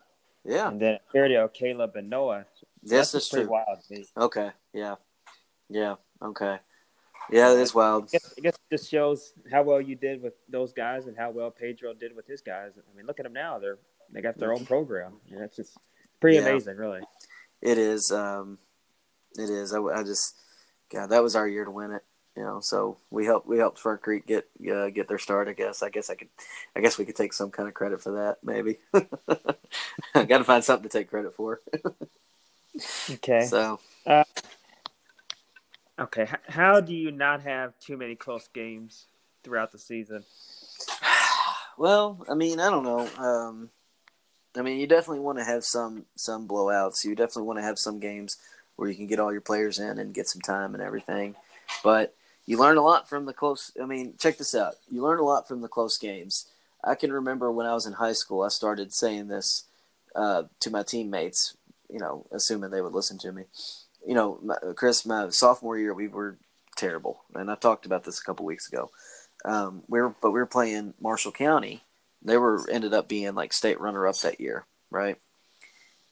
yeah,
And then Fairdale, Caleb and Noah.
yes,
That's
that's
pretty
true.
wild.
Okay, yeah, yeah, okay, yeah, it is wild.
I guess, I guess it just shows how well you did with those guys and how well Pedro did with his guys. I mean, look at them now; they're they got their own program. Yeah, it's just pretty
Yeah.
amazing, really.
It is. Um, it is. I, I just, God, that was our year to win it. You know, so we helped. We helped Fern Creek get uh, get their start. I guess. I guess I could. I guess we could take some kind of credit for that. Maybe. I got to find something to take credit for.
Okay.
So
Okay. How do you not have too many close games throughout the season?
well, I mean, I don't know. Um, I mean, you definitely want to have some some blowouts. You definitely want to have some games where you can get all your players in and get some time and everything. But you learn a lot from the close. I mean, check this out. You learn a lot from the close games. I can remember when I was in high school, I started saying this uh, to my teammates. You know, assuming they would listen to me. You know, Chris, my sophomore year, we were terrible, and I talked about this a couple weeks ago. Um, we were, but we were playing Marshall County. They were ended up being like state runner up that year, right?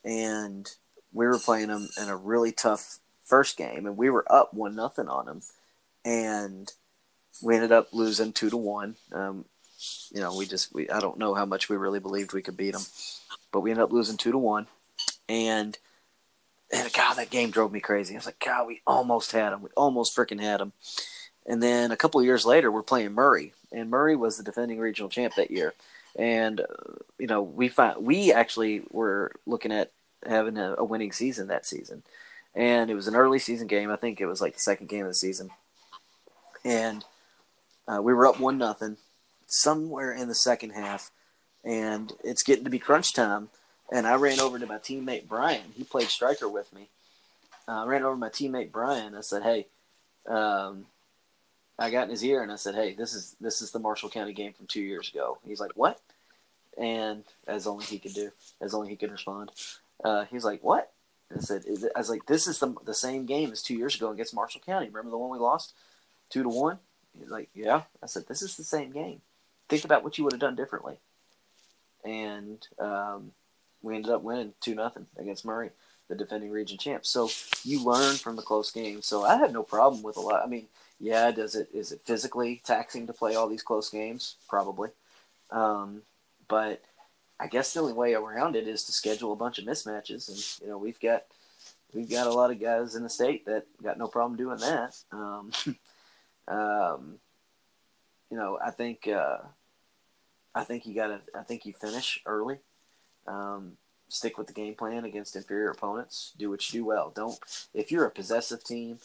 And we were playing them in a really tough first game, and we were up one nothing on them, and we ended up losing two to one. Um, you know, we just we I don't know how much we really believed we could beat them, but we ended up losing two to one, and and God, that game drove me crazy. I was like, God, we almost had them. We almost freaking had them. And then a couple years later, we're playing Murray, and Murray was the defending regional champ that year. And uh, you know, we find we actually were looking at having a, a winning season that season, and it was an early season game. I think it was like the second game of the season, and uh, we were up one nothing somewhere in the second half, and it's getting to be crunch time. And I ran over to my teammate Brian. He played striker with me. Uh, I ran over my teammate Brian. I said, "Hey." Um, I got in his ear and I said, "Hey, this is this is the Marshall County game from two years ago." He's like, "What?" And as only he could do, as only he could respond, uh, he's like, "What?" And I said, "I was like, this is the the same game as two years ago against Marshall County. Remember the one we lost, two to one?" He's like, "Yeah." I said, "This is the same game. Think about what you would have done differently." And um, we ended up winning two nothing against Murray, the defending region champs. So you learn from the close games. So I had no problem with a lot. I mean yeah, does it is it physically taxing to play all these close games? Probably. Um, but I guess the only way around it is to schedule a bunch of mismatches, and you know we've got we've got a lot of guys in the state that got no problem doing that. Um, um, you know, I think uh, I think you got to I think you finish early. Um, stick with the game plan against inferior opponents. Do what you do well. Don't if you're a possessive team,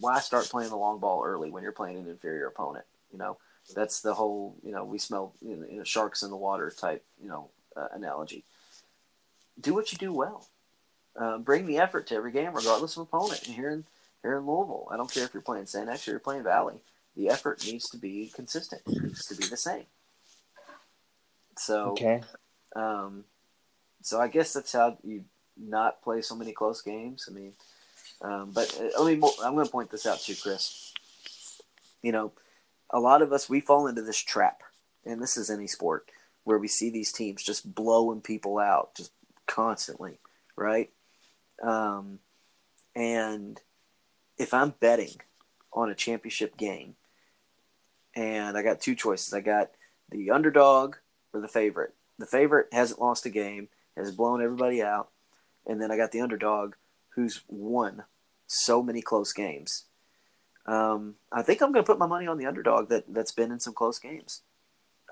why start playing the long ball early when you're playing an inferior opponent? You know, that's the whole you know we smell you know, sharks in the water type you know uh, analogy. Do what you do well. Uh, bring the effort to every game, regardless of opponent. And here in here in Louisville, I don't care if you're playing Saint X or you're playing Valley. The effort needs to be consistent. It needs to be the same. So
Okay.
um, so I guess that's how you not play so many close games. I mean, um, but uh, let me. I'm going to point this out to you, Chris. You know, a lot of us we fall into this trap, and this is any sport where we see these teams just blowing people out just constantly, right? Um, and if I'm betting on a championship game, and I got two choices, I got the underdog or the favorite. The favorite hasn't lost a game, has blown everybody out, and then I got the underdog who's won so many close games. Um, I think I'm going to put my money on the underdog that that's been in some close games.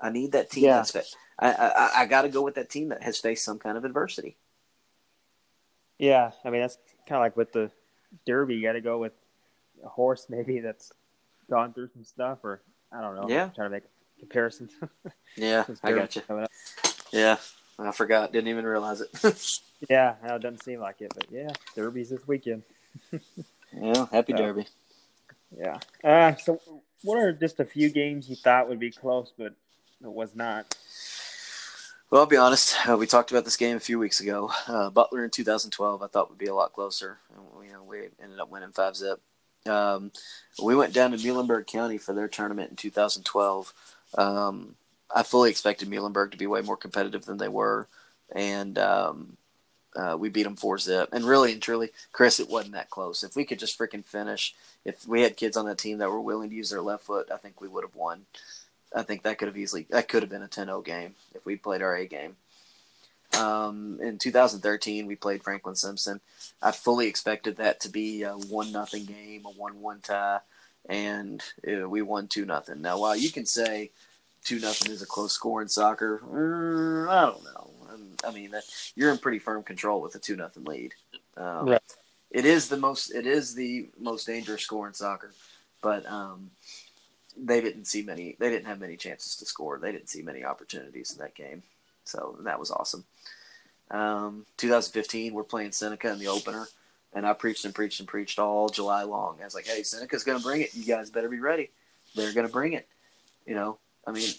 I need that team.
Yeah.
That's I I, I got to go with that team that has faced some kind of adversity.
Yeah, I mean that's kind of like with the Derby. You got to go with a horse maybe that's gone through some stuff, or I don't know.
Yeah.
I'm trying to make comparisons.
Yeah, I got you. Yeah, I forgot. Didn't even realize it.
Yeah, know it doesn't seem like it, but yeah, Derby's this weekend.
yeah, happy
Yeah.
Derby.
Yeah. Uh, so, what are just a few games you thought would be close, but it was not?
Well, I'll be honest. Uh, we talked about this game a few weeks ago. Uh, Butler in 2012, I thought would be a lot closer. And, you know, we ended up winning five zip. Um, we went down to Muhlenberg County for their tournament in 2012. Um, I fully expected Muhlenberg to be way more competitive than they were, and um, uh, we beat them four zip. And really and truly, Chris, it wasn't that close. If we could just freaking finish, if we had kids on that team that were willing to use their left foot, I think we would have won. I think that could have easily that could have been a 10-0 game if we played our A game. Um, in 2013, we played Franklin Simpson. I fully expected that to be a one nothing game, a one-one tie, and uh, we won two nothing. Now, while you can say two nothing is a close score in soccer, uh, I don't know. Um, I mean, you're in pretty firm control with a two nothing lead. Um,
Right.
It is the most. It is the most dangerous score in soccer, but um, they didn't see many. They didn't have many chances to score. They didn't see many opportunities in that game. So that was awesome. Um, 2015, we're playing Seneca in the opener, and I preached and preached and preached all July long. I was like, "Hey, Seneca's going to bring it. You guys better be ready. They're going to bring it." You know, I mean,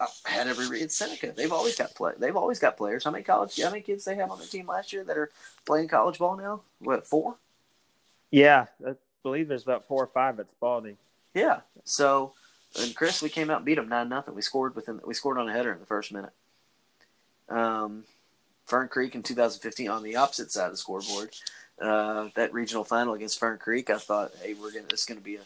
I, I had every read. it's Seneca. They've always got play. They've always got players. How many college? How many kids they have on their team last year that are playing college ball now? What four?
Yeah, I believe there's about four or five at Spalding.
Yeah. So, and Chris, we came out and beat them nine nothing. We scored within. We scored on a header in the first minute. Um, Fern Creek in 2015 on the opposite side of the scoreboard. Uh, that regional final against Fern Creek, I thought, hey, we're gonna. It's gonna be a.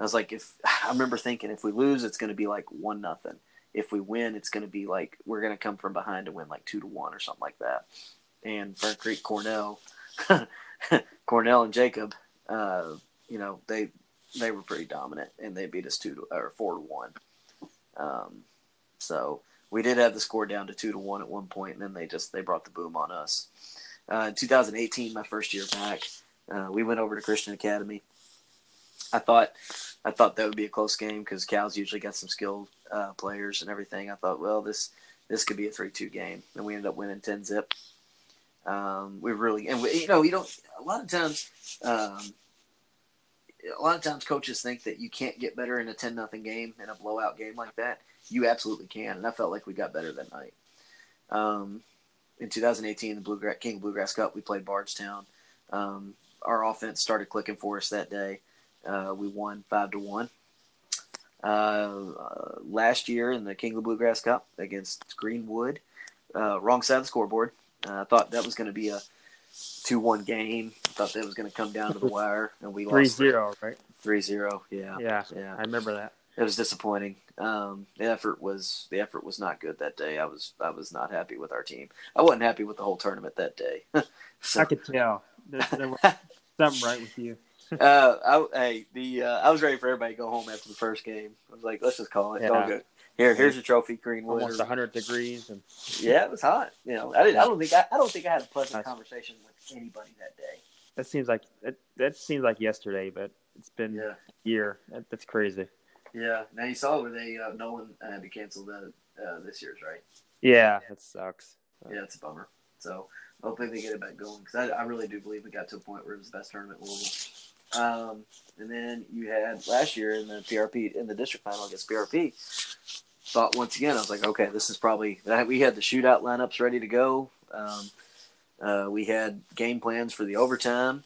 I was like, if I remember thinking, if we lose, it's gonna be like one nothing. If we win, it's gonna be like we're gonna come from behind to win like two to one or something like that. And Fern Creek Cornell, Cornell and Jacob, uh, you know, they they were pretty dominant and they beat us two to, or four to one. Um, so we did have the score down to two to one at one point, and then they just they brought the boom on us. Uh, in 2018, my first year back, uh, we went over to Christian Academy. I thought I thought that would be a close game because Cal's usually got some skilled uh, players and everything. I thought, well, this this could be a three two game, and we ended up winning ten zip. Um, we really and we, you know you don't a lot of times. Um, a lot of times coaches think that you can't get better in a 10 nothing game in a blowout game like that you absolutely can and i felt like we got better that night um, in 2018 the Bluegrass, king bluegrass cup we played bardstown um, our offense started clicking for us that day uh, we won five to one uh, uh, last year in the king of bluegrass cup against greenwood uh, wrong side of the scoreboard uh, i thought that was going to be a 2-1 game I thought that was going to come down to the wire and we
Three
lost
three-zero, right?
3-0 yeah
Yeah,
yeah
I remember that.
it was disappointing. Um, the effort was the effort was not good that day. I was I was not happy with our team. I wasn't happy with the whole tournament that day. so,
I could tell. There, there was something right with you.
uh, I, hey, the uh, I was ready for everybody to go home after the first game. I was like, let's just call it.
Yeah.
Don't go. Here, here's your trophy, Greenwood.
Almost 100 degrees, and
yeah, it was hot. You know, I didn't. I don't think I, I don't think I had a pleasant
Nice.
conversation with anybody that day.
that seems like that, that seems like yesterday, but it's been
Yeah.
a year. That, that's crazy.
Yeah. Now you saw where they uh, Nolan had to cancel the uh, this year's right.
Yeah, that sucks.
Yeah, it's a bummer. So hopefully they get it back going because I, I really do believe we got to a point where it was the best tournament Louisville. Um, and then you had last year in the PRP in the district final against PRP. thought once again, I was like, okay, this is probably we had the shootout lineups ready to go. Um, uh, we had game plans for the overtime,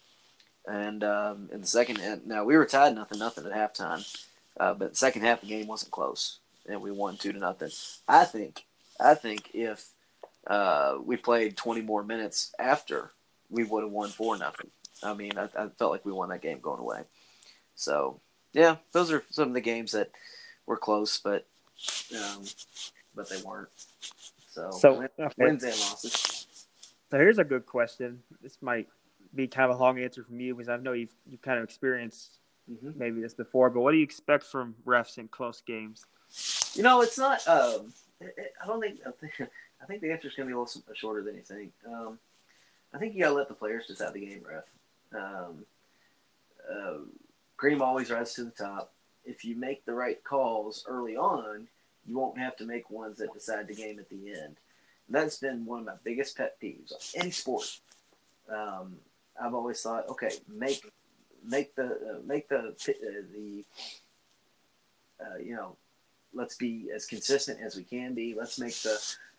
and um, in the second, now we were tied nothing nothing at halftime, uh, but the second half the game wasn't close, and we won two to nothing. I think, I think if uh, we played twenty more minutes after, we would have won four nothing. I mean, I, I felt like we won that game going away. So yeah, those are some of the games that were close, but um, but they weren't. So,
So, okay.
wins and losses.
So here's a good question. This might be kind of a long answer from you because I know you've you kind of experienced
hmm
maybe this before. But what do you expect from refs in close games?
You know, it's not. Um, it, it- I don't think. I think, I think the answer is going to be a little shorter than you think. Um, I think you got to let the players decide the game, ref. Um, uh, cream always rises to the top. If you make the right calls early on, you won't have to make ones that decide the game at the end. That's been one of my biggest pet peeves of any sport. Um, I've always thought, okay, make make the uh, make the uh, the uh, you know let's be as consistent as we can be. Let's make the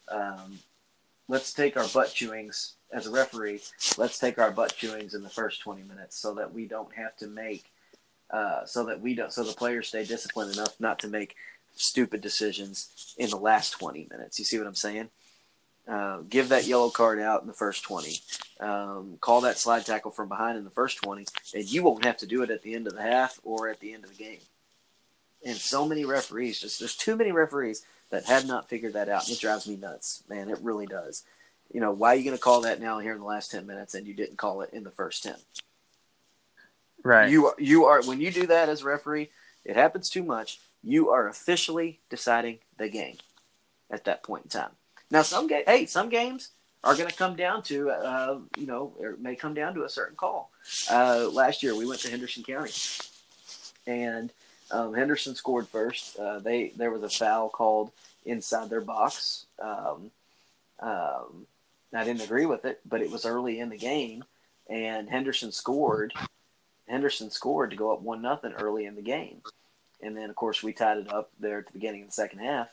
um, let's take our butt chewings as a referee. Let's take our butt chewings in the first twenty minutes so that we don't have to make uh, so that we don't so the players stay disciplined enough not to make stupid decisions in the last twenty minutes. You see what I'm saying? Uh, give that yellow card out in the first 20. Um, call that slide tackle from behind in the first 20, and you won't have to do it at the end of the half or at the end of the game. And so many referees, just there's too many referees that have not figured that out, and it drives me nuts, man. It really does. You know, why are you going to call that now here in the last 10 minutes and you didn't call it in the first 10?
Right.
You are, you are when you do that as a referee, it happens too much. You are officially deciding the game at that point in time. Now, some ga- hey, some games are going to come down to uh, you know, or may come down to a certain call. Uh, last year, we went to Henderson County, and um, Henderson scored first. Uh, they there was a foul called inside their box. Um, um, I didn't agree with it, but it was early in the game, and Henderson scored. Henderson scored to go up one nothing early in the game, and then of course we tied it up there at the beginning of the second half,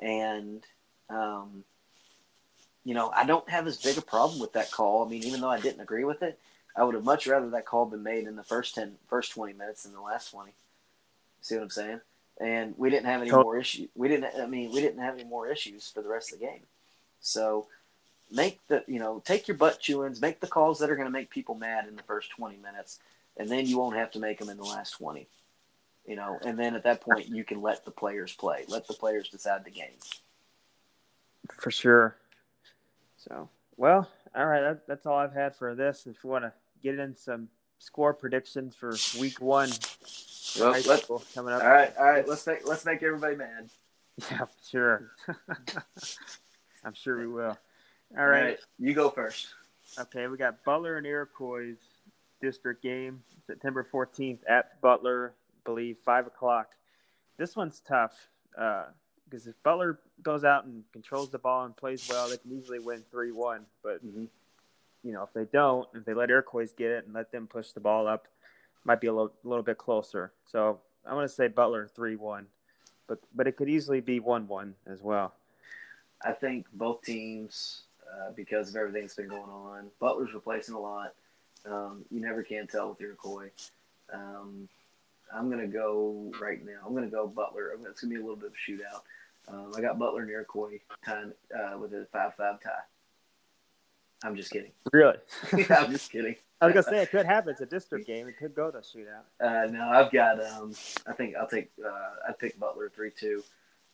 and um, you know I don't have as big a problem with that call. I mean, even though I didn't agree with it, I would have much rather that call been made in the first 10, first twenty minutes than the last twenty. See what I'm saying? And we didn't have any more issues. We didn't. I mean, we didn't have any more issues for the rest of the game. So make the you know take your butt chewings, make the calls that are going to make people mad in the first twenty minutes, and then you won't have to make them in the last twenty. You know, and then at that point you can let the players play, let the players decide the game.
For sure. So, well, all right. That, that's all I've had for this. If you want to get in some score predictions for week one,
Well,
high
let-
school coming up.
all right, all right. Let's make let's make everybody mad.
Yeah, sure. I'm sure we will. All right.
you go first.
Okay, we got Butler and Iroquois district game September 14th at Butler, I believe five o'clock. This one's tough because if Butler goes out and controls the ball and plays well, they can easily win three one. But
Mhm.
you know if they don't, if they let Iroquois get it and let them push the ball up, might be a little, little bit closer. So I'm going to say Butler three one, but but it could easily be one one as well.
I think both teams, uh, because of everything that's been going on, Butler's replacing a lot. Um, you never can tell with Iroquois. Um, I'm going to go right now. I'm going to go Butler. It's going to be a little bit of a shootout. Um, I got Butler and Iroquois tying uh, with a 5 5 tie. I'm just kidding.
Really,
I'm just kidding.
I was gonna say it could happen. It's a district game. It could go to shootout.
Uh, no, I've got. Um, I think I'll take. Uh, I'd pick Butler three two.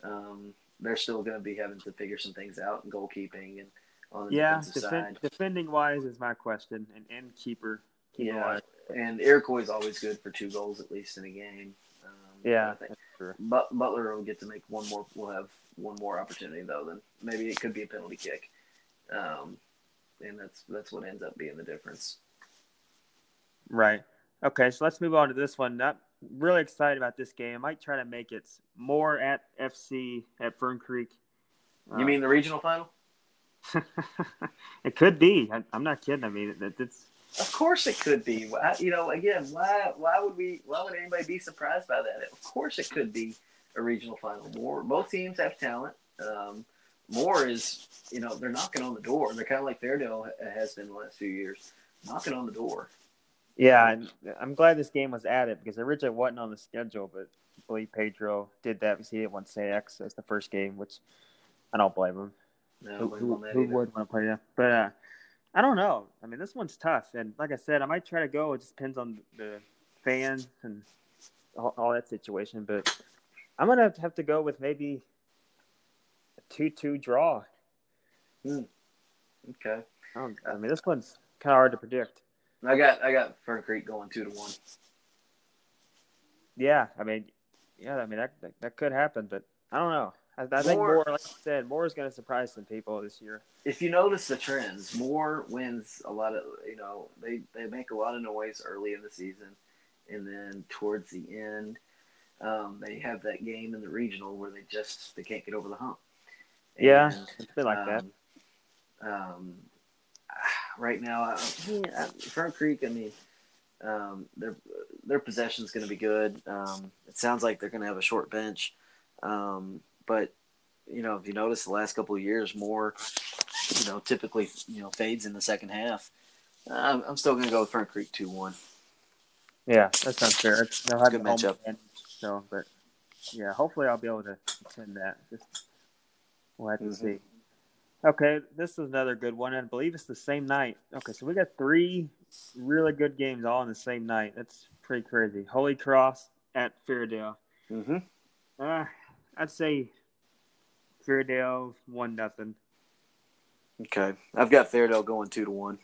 Um, they're still going to be having to figure some things out in goalkeeping and on
Yeah,
defensive
defen-
side.
defending wise is my question, and and keeper. keeper
Yeah,
wise.
and Iroquois is always good for two goals at least in a game. Um,
yeah,
I think
that's true.
But- Butler will get to make one more. We'll have one more opportunity though. Then maybe it could be a penalty kick, um, and that's that's what ends up being the difference.
Right. Okay, so let's move on to this one. Not really excited about this game. I might try to make it more at FC at Fern Creek.
You mean the regional final?
it could be. I, I'm not kidding. I mean, it, it's
Of course it could be. Why, you know, again, why why would we? Why would anybody be surprised by that? Of course it could be a regional final. Moore, both teams have talent. Um, Moore is, you know, they're knocking on the door. They're kind of like Fairdale has been the last few years, knocking on the door.
Yeah, and I'm glad this game was added because originally it wasn't on the schedule, but I believe Pedro did that because he didn't want to Saint X as the first game, which I don't blame him.
No,
who who, who would want to play that? But uh, I don't know. I mean, this one's tough, and like I said, I might try to go. It just depends on the fans and all, all that situation. But I'm gonna have to, have to go with maybe a two-two draw.
Okay.
I, don't, I mean, this one's kind of hard to predict.
I got I got Fern Creek going two to one.
Yeah, I mean, yeah, I mean that that, that could happen, but I don't know. I, I think
Moore,
like I said, Moore is going to surprise some people this year.
If you notice the trends, Moore wins a lot of you know they they make a lot of noise early in the season, and then towards the end, um, they have that game in the regional where they just they can't get over the hump.
Yeah,
And,
it's been like that.
um, Um, right now, I, I Fern Creek. I mean, um, their their possession is going to be good. Um, it sounds like they're going to have a short bench, um, but you know, if you notice the last couple of years, Moore you know typically you know fades in the second half. I'm, I'm still going to go with Fern Creek two one.
Yeah, that sounds fair. It's- They'll have
Good matchup.
So, but yeah, hopefully I'll be able to attend that. Just we'll have to
Mhm.
see. Okay, this is another good one. I believe it's the same night. Okay, so we got three really good games all on the same night. That's pretty crazy. Holy Cross at Fairdale.
Mm-hmm.
Uh, I'd say Fairdale one nothing.
Okay, I've got Fairdale going two to one.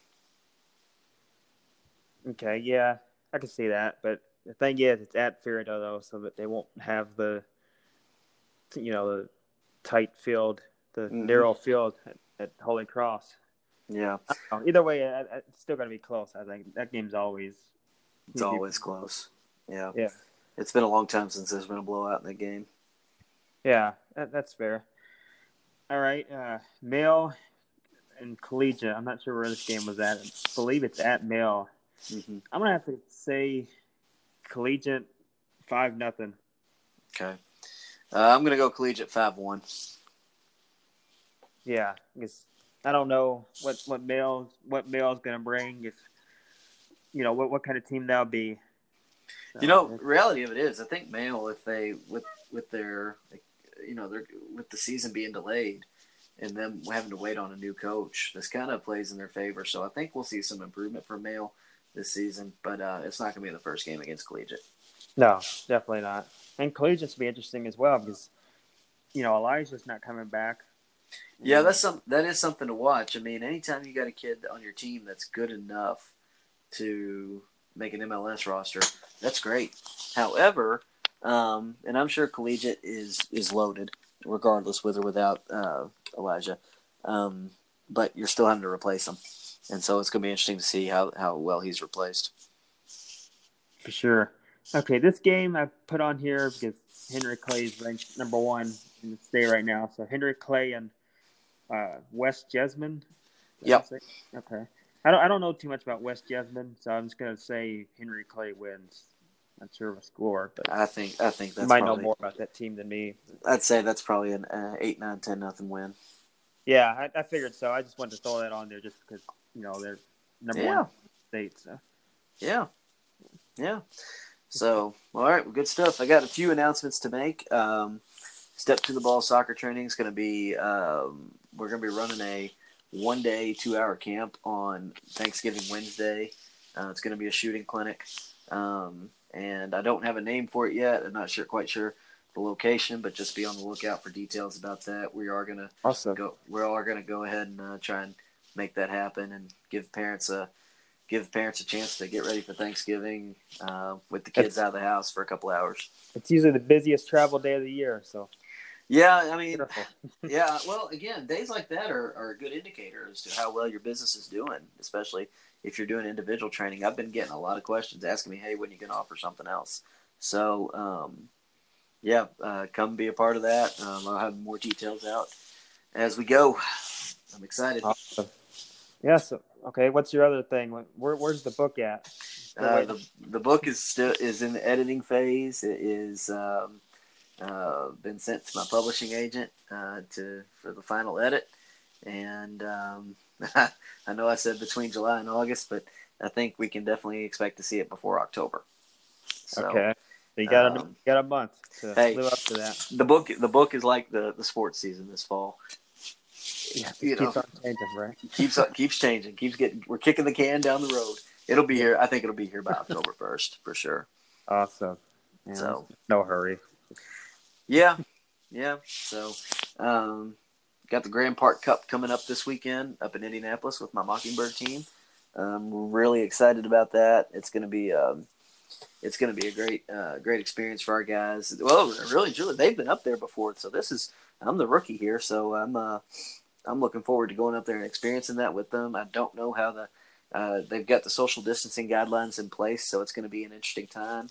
Okay, yeah, I can see that. But the thing is, it's at Fairdale though, so that they won't have the, you know, the tight field, the
Mhm.
narrow field at, at Holy Cross.
Yeah,
Either way, I, I, it's still going to be close. I think that game's always.
it's always close. Yeah,
Yeah,
it's been a long time since there's been a blowout in the game.
yeah, that, that's fair. All right, uh, male and collegiate. I'm not sure where this game was at. I believe it's at male.
Mm-hmm.
I'm gonna have to say collegiate five nothing.
Okay, uh, I'm going to go collegiate five one.
Yeah, because I don't know what what male what male's gonna bring if you know what what kind of team that'll be.
You know, reality of it is, I think Male, if they with with their, you know, they're with the season being delayed and them having to wait on a new coach, this kind of plays in their favor. So I think we'll see some improvement from Male this season, but uh, it's not going to be the first game against Collegiate.
no, definitely not. And collegiate's be interesting as well because you know Elijah's not coming back.
Yeah, that's some that is something to watch. I mean, anytime you got a kid on your team that's good enough to make an MLS roster, that's great. However, um, and I'm sure collegiate is is loaded, regardless with or without uh, Elijah. Um, but you're still having to replace him, and so it's going to be interesting to see how how well he's replaced.
for sure. Okay, this game I put on here because Henry Clay is ranked number one in the state right now. So Henry Clay and uh, West Jessamine.
Yep.
Okay. I don't I don't know too much about West Jessamine, so I'm just gonna say Henry Clay wins. Not sure of a score, but
I think I think
you
that's
might
probably,
know more about that team than me.
I'd say that's probably an uh, eight, nine, ten nothing win.
Yeah, I, I figured so. I just wanted to throw that on there just because you know they're number
Yeah.
one state. So.
Yeah. Yeah. So, all right, well, good stuff. I got a few announcements to make. Um, Step to the Ball soccer training is going to be, um, we're going to be running a one day, two hour camp on Thanksgiving Wednesday. Uh, it's going to be a shooting clinic. Um, and I don't have a name for it yet. I'm not sure, quite sure the location, but just be on the lookout for details about that. We are going to
Awesome.
go we are to go ahead and uh, try and make that happen and give parents a give parents a chance to get ready for Thanksgiving uh, with the kids
That's-
out of the house for a couple hours.
It's usually the busiest travel day of the year, so
Yeah, I mean, yeah. Well, again, days like that are, are a good indicator as to how well your business is doing, especially if you're doing individual training. I've been getting a lot of questions asking me, "Hey, when are you going to offer something else?" So, um, yeah, uh, come be a part of that. Um, I'll have more details out as we go. I'm excited.
Awesome. Yeah. So okay, what's your other thing? Where, where's the book at?
Uh, the the book is still is in the editing phase. It is um, uh, been sent to my publishing agent uh, to for the final edit, and um, I know I said between July and August, but I think we can definitely expect to see it before October. So,
okay. You got a
um,
you got a month to
hey.
live up to that.
The book the book is like the, the sports season this fall.
Yeah,
you
it
know.
keeps on changing, right?
keeps on, keeps changing, keeps getting. We're kicking the can down the road. It'll be here. I think it'll be here by October first for sure.
Awesome. Yeah,
So-
no hurry.
Yeah, yeah. So, um, got the Grand Park Cup coming up this weekend up in Indianapolis with my Mockingbird team. Um, we're really excited about that. It's gonna be um, it's gonna be a great uh, great experience for our guys. Well, really, Julie, they've been up there before, so this is I'm the rookie here, so I'm uh, I'm looking forward to going up there and experiencing that with them. I don't know how the uh, they've got the social distancing guidelines in place, so it's going to be an interesting time.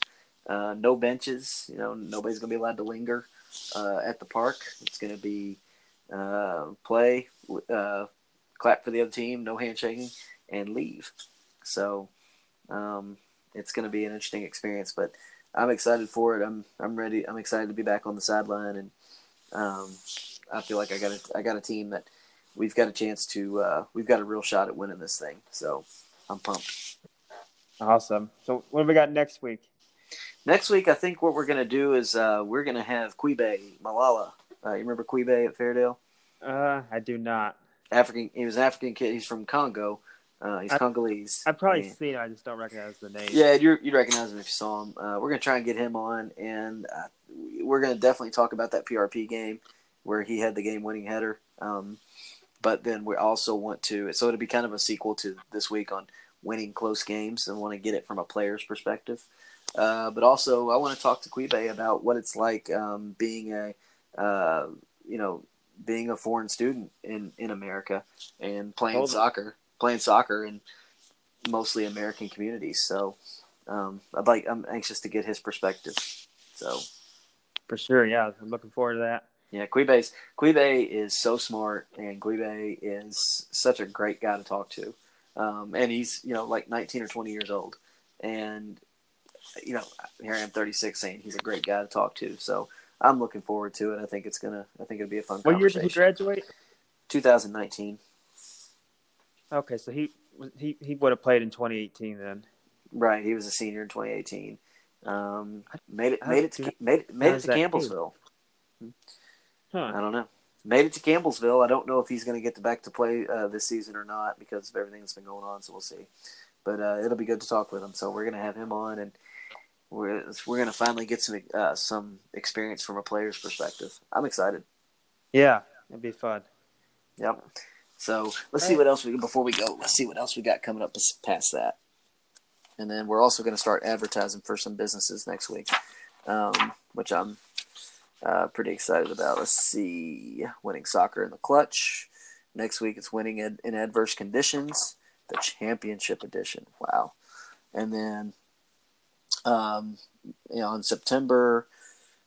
Uh, no benches, you know, nobody's going to be allowed to linger uh, at the park. It's going to be uh, play, uh, clap for the other team, no handshaking, and leave. So um, it's going to be an interesting experience, but I'm excited for it. I'm I'm ready. I'm excited to be back on the sideline, and um, I feel like I got a, I got a team that we've got a chance to uh, we've got a real shot at winning this thing. So I'm pumped.
Awesome. So what do we got next week?
Next week, I think what we're going to do is uh, we're going to have Quibe Malala. Uh, you remember Quibe at Fairdale?
Uh, I do not.
African. He was an African kid. He's from Congo. Uh, he's
I-
Congolese.
I've probably
And-
seen it. I just don't recognize the name.
Yeah, you'd, you'd recognize him if you saw him. Uh, we're going to try and get him on, and uh, we're going to definitely talk about that PRP game where he had the game-winning header. Um, but then we also want to, so it'll be kind of a sequel to this week on winning close games, and want to get it from a player's perspective. Uh, but also, I want to talk to Quibe about what it's like um, being a, uh, you know, being a foreign student in, in America and playing
Totally.
soccer, playing soccer in mostly American communities. So um, I'd like, I'm anxious to get his perspective. So
For sure. Yeah, I'm looking forward to that.
yeah, Quibe's Quibe is so smart, and Quibe is such a great guy to talk to. Um, and he's you know like 19 or 20 years old, and you know here I am 36 saying he's a great guy to talk to. So I'm looking forward to it. I think it's gonna I think it'll be a fun
What year did he graduate?
2019.
Okay, so he he he would have played in 2018 then.
Right, he was a senior in 2018. Um, made it made it to, made made it to Campbellsville.
Huh.
I don't know. Made it to Campbellsville. I don't know if he's going to get back to play uh, this season or not because of everything that's been going on. So we'll see. But uh, it'll be good to talk with him. So we're going to have him on, and we're we're going to finally get some uh, some experience from a player's perspective. I'm excited.
Yeah, it'd be fun.
Yep. So let's see what else we before we go. Let's see what else we got coming up past- past that. And then we're also going to start advertising for some businesses next week, um, which I'm uh, pretty excited about. Let's see, winning soccer in the clutch. Next week it's winning in, in adverse conditions, the championship edition. Wow. And then, um, you know, in September,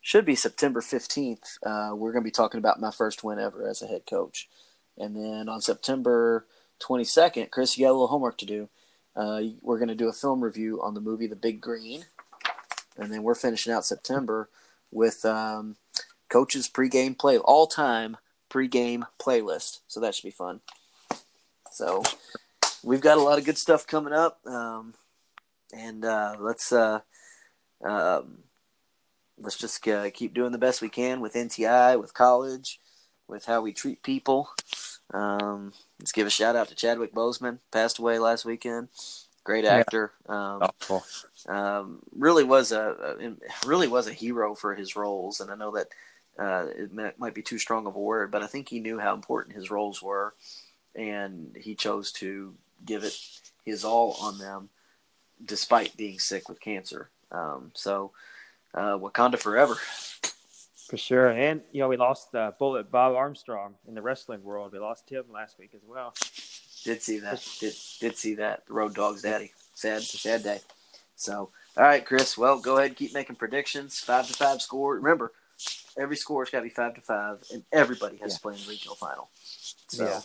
should be September 15th, uh, we're going to be talking about my first win ever as a head coach. And then on September 22nd, Chris, you got a little homework to do. Uh, we're going to do a film review on the movie The Big Green. And then we're finishing out September with um, coach's pregame play, all time pregame playlist. So that should be fun. So we've got a lot of good stuff coming up. Um, and uh, let's uh, um, let's just uh, keep doing the best we can with NTI, with college, with how we treat people. Um, let's give a shout out to Chadwick Boseman, passed away last weekend. Great
Yeah.
actor. Um,
Awful.
um, really was a, a really was a hero for his roles, and I know that uh, it might be too strong of a word, but I think he knew how important his roles were, and he chose to give it his all on them, despite being sick with cancer. Um, so, uh, Wakanda forever.
For sure. And, you know, we lost uh, Bullet Bob Armstrong in the wrestling world. We lost him last week as well.
Did see that. Did did see that. The Road Dogg's Daddy. Sad sad day. So all right, Chris. Well, go ahead and keep making predictions. Five to five score. Remember, every score's got to be five to five, and everybody has
Yeah.
to play in the regional final. So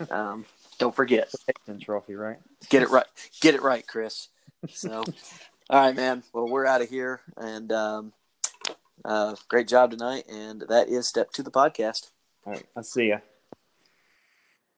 Yeah.
um, don't forget.
Trophy, right?
Get it right. Get it right, Chris. So all right, man. Well, we're out of here, and um, Uh, great job tonight, and that is step to the podcast.
All right, I'll see you.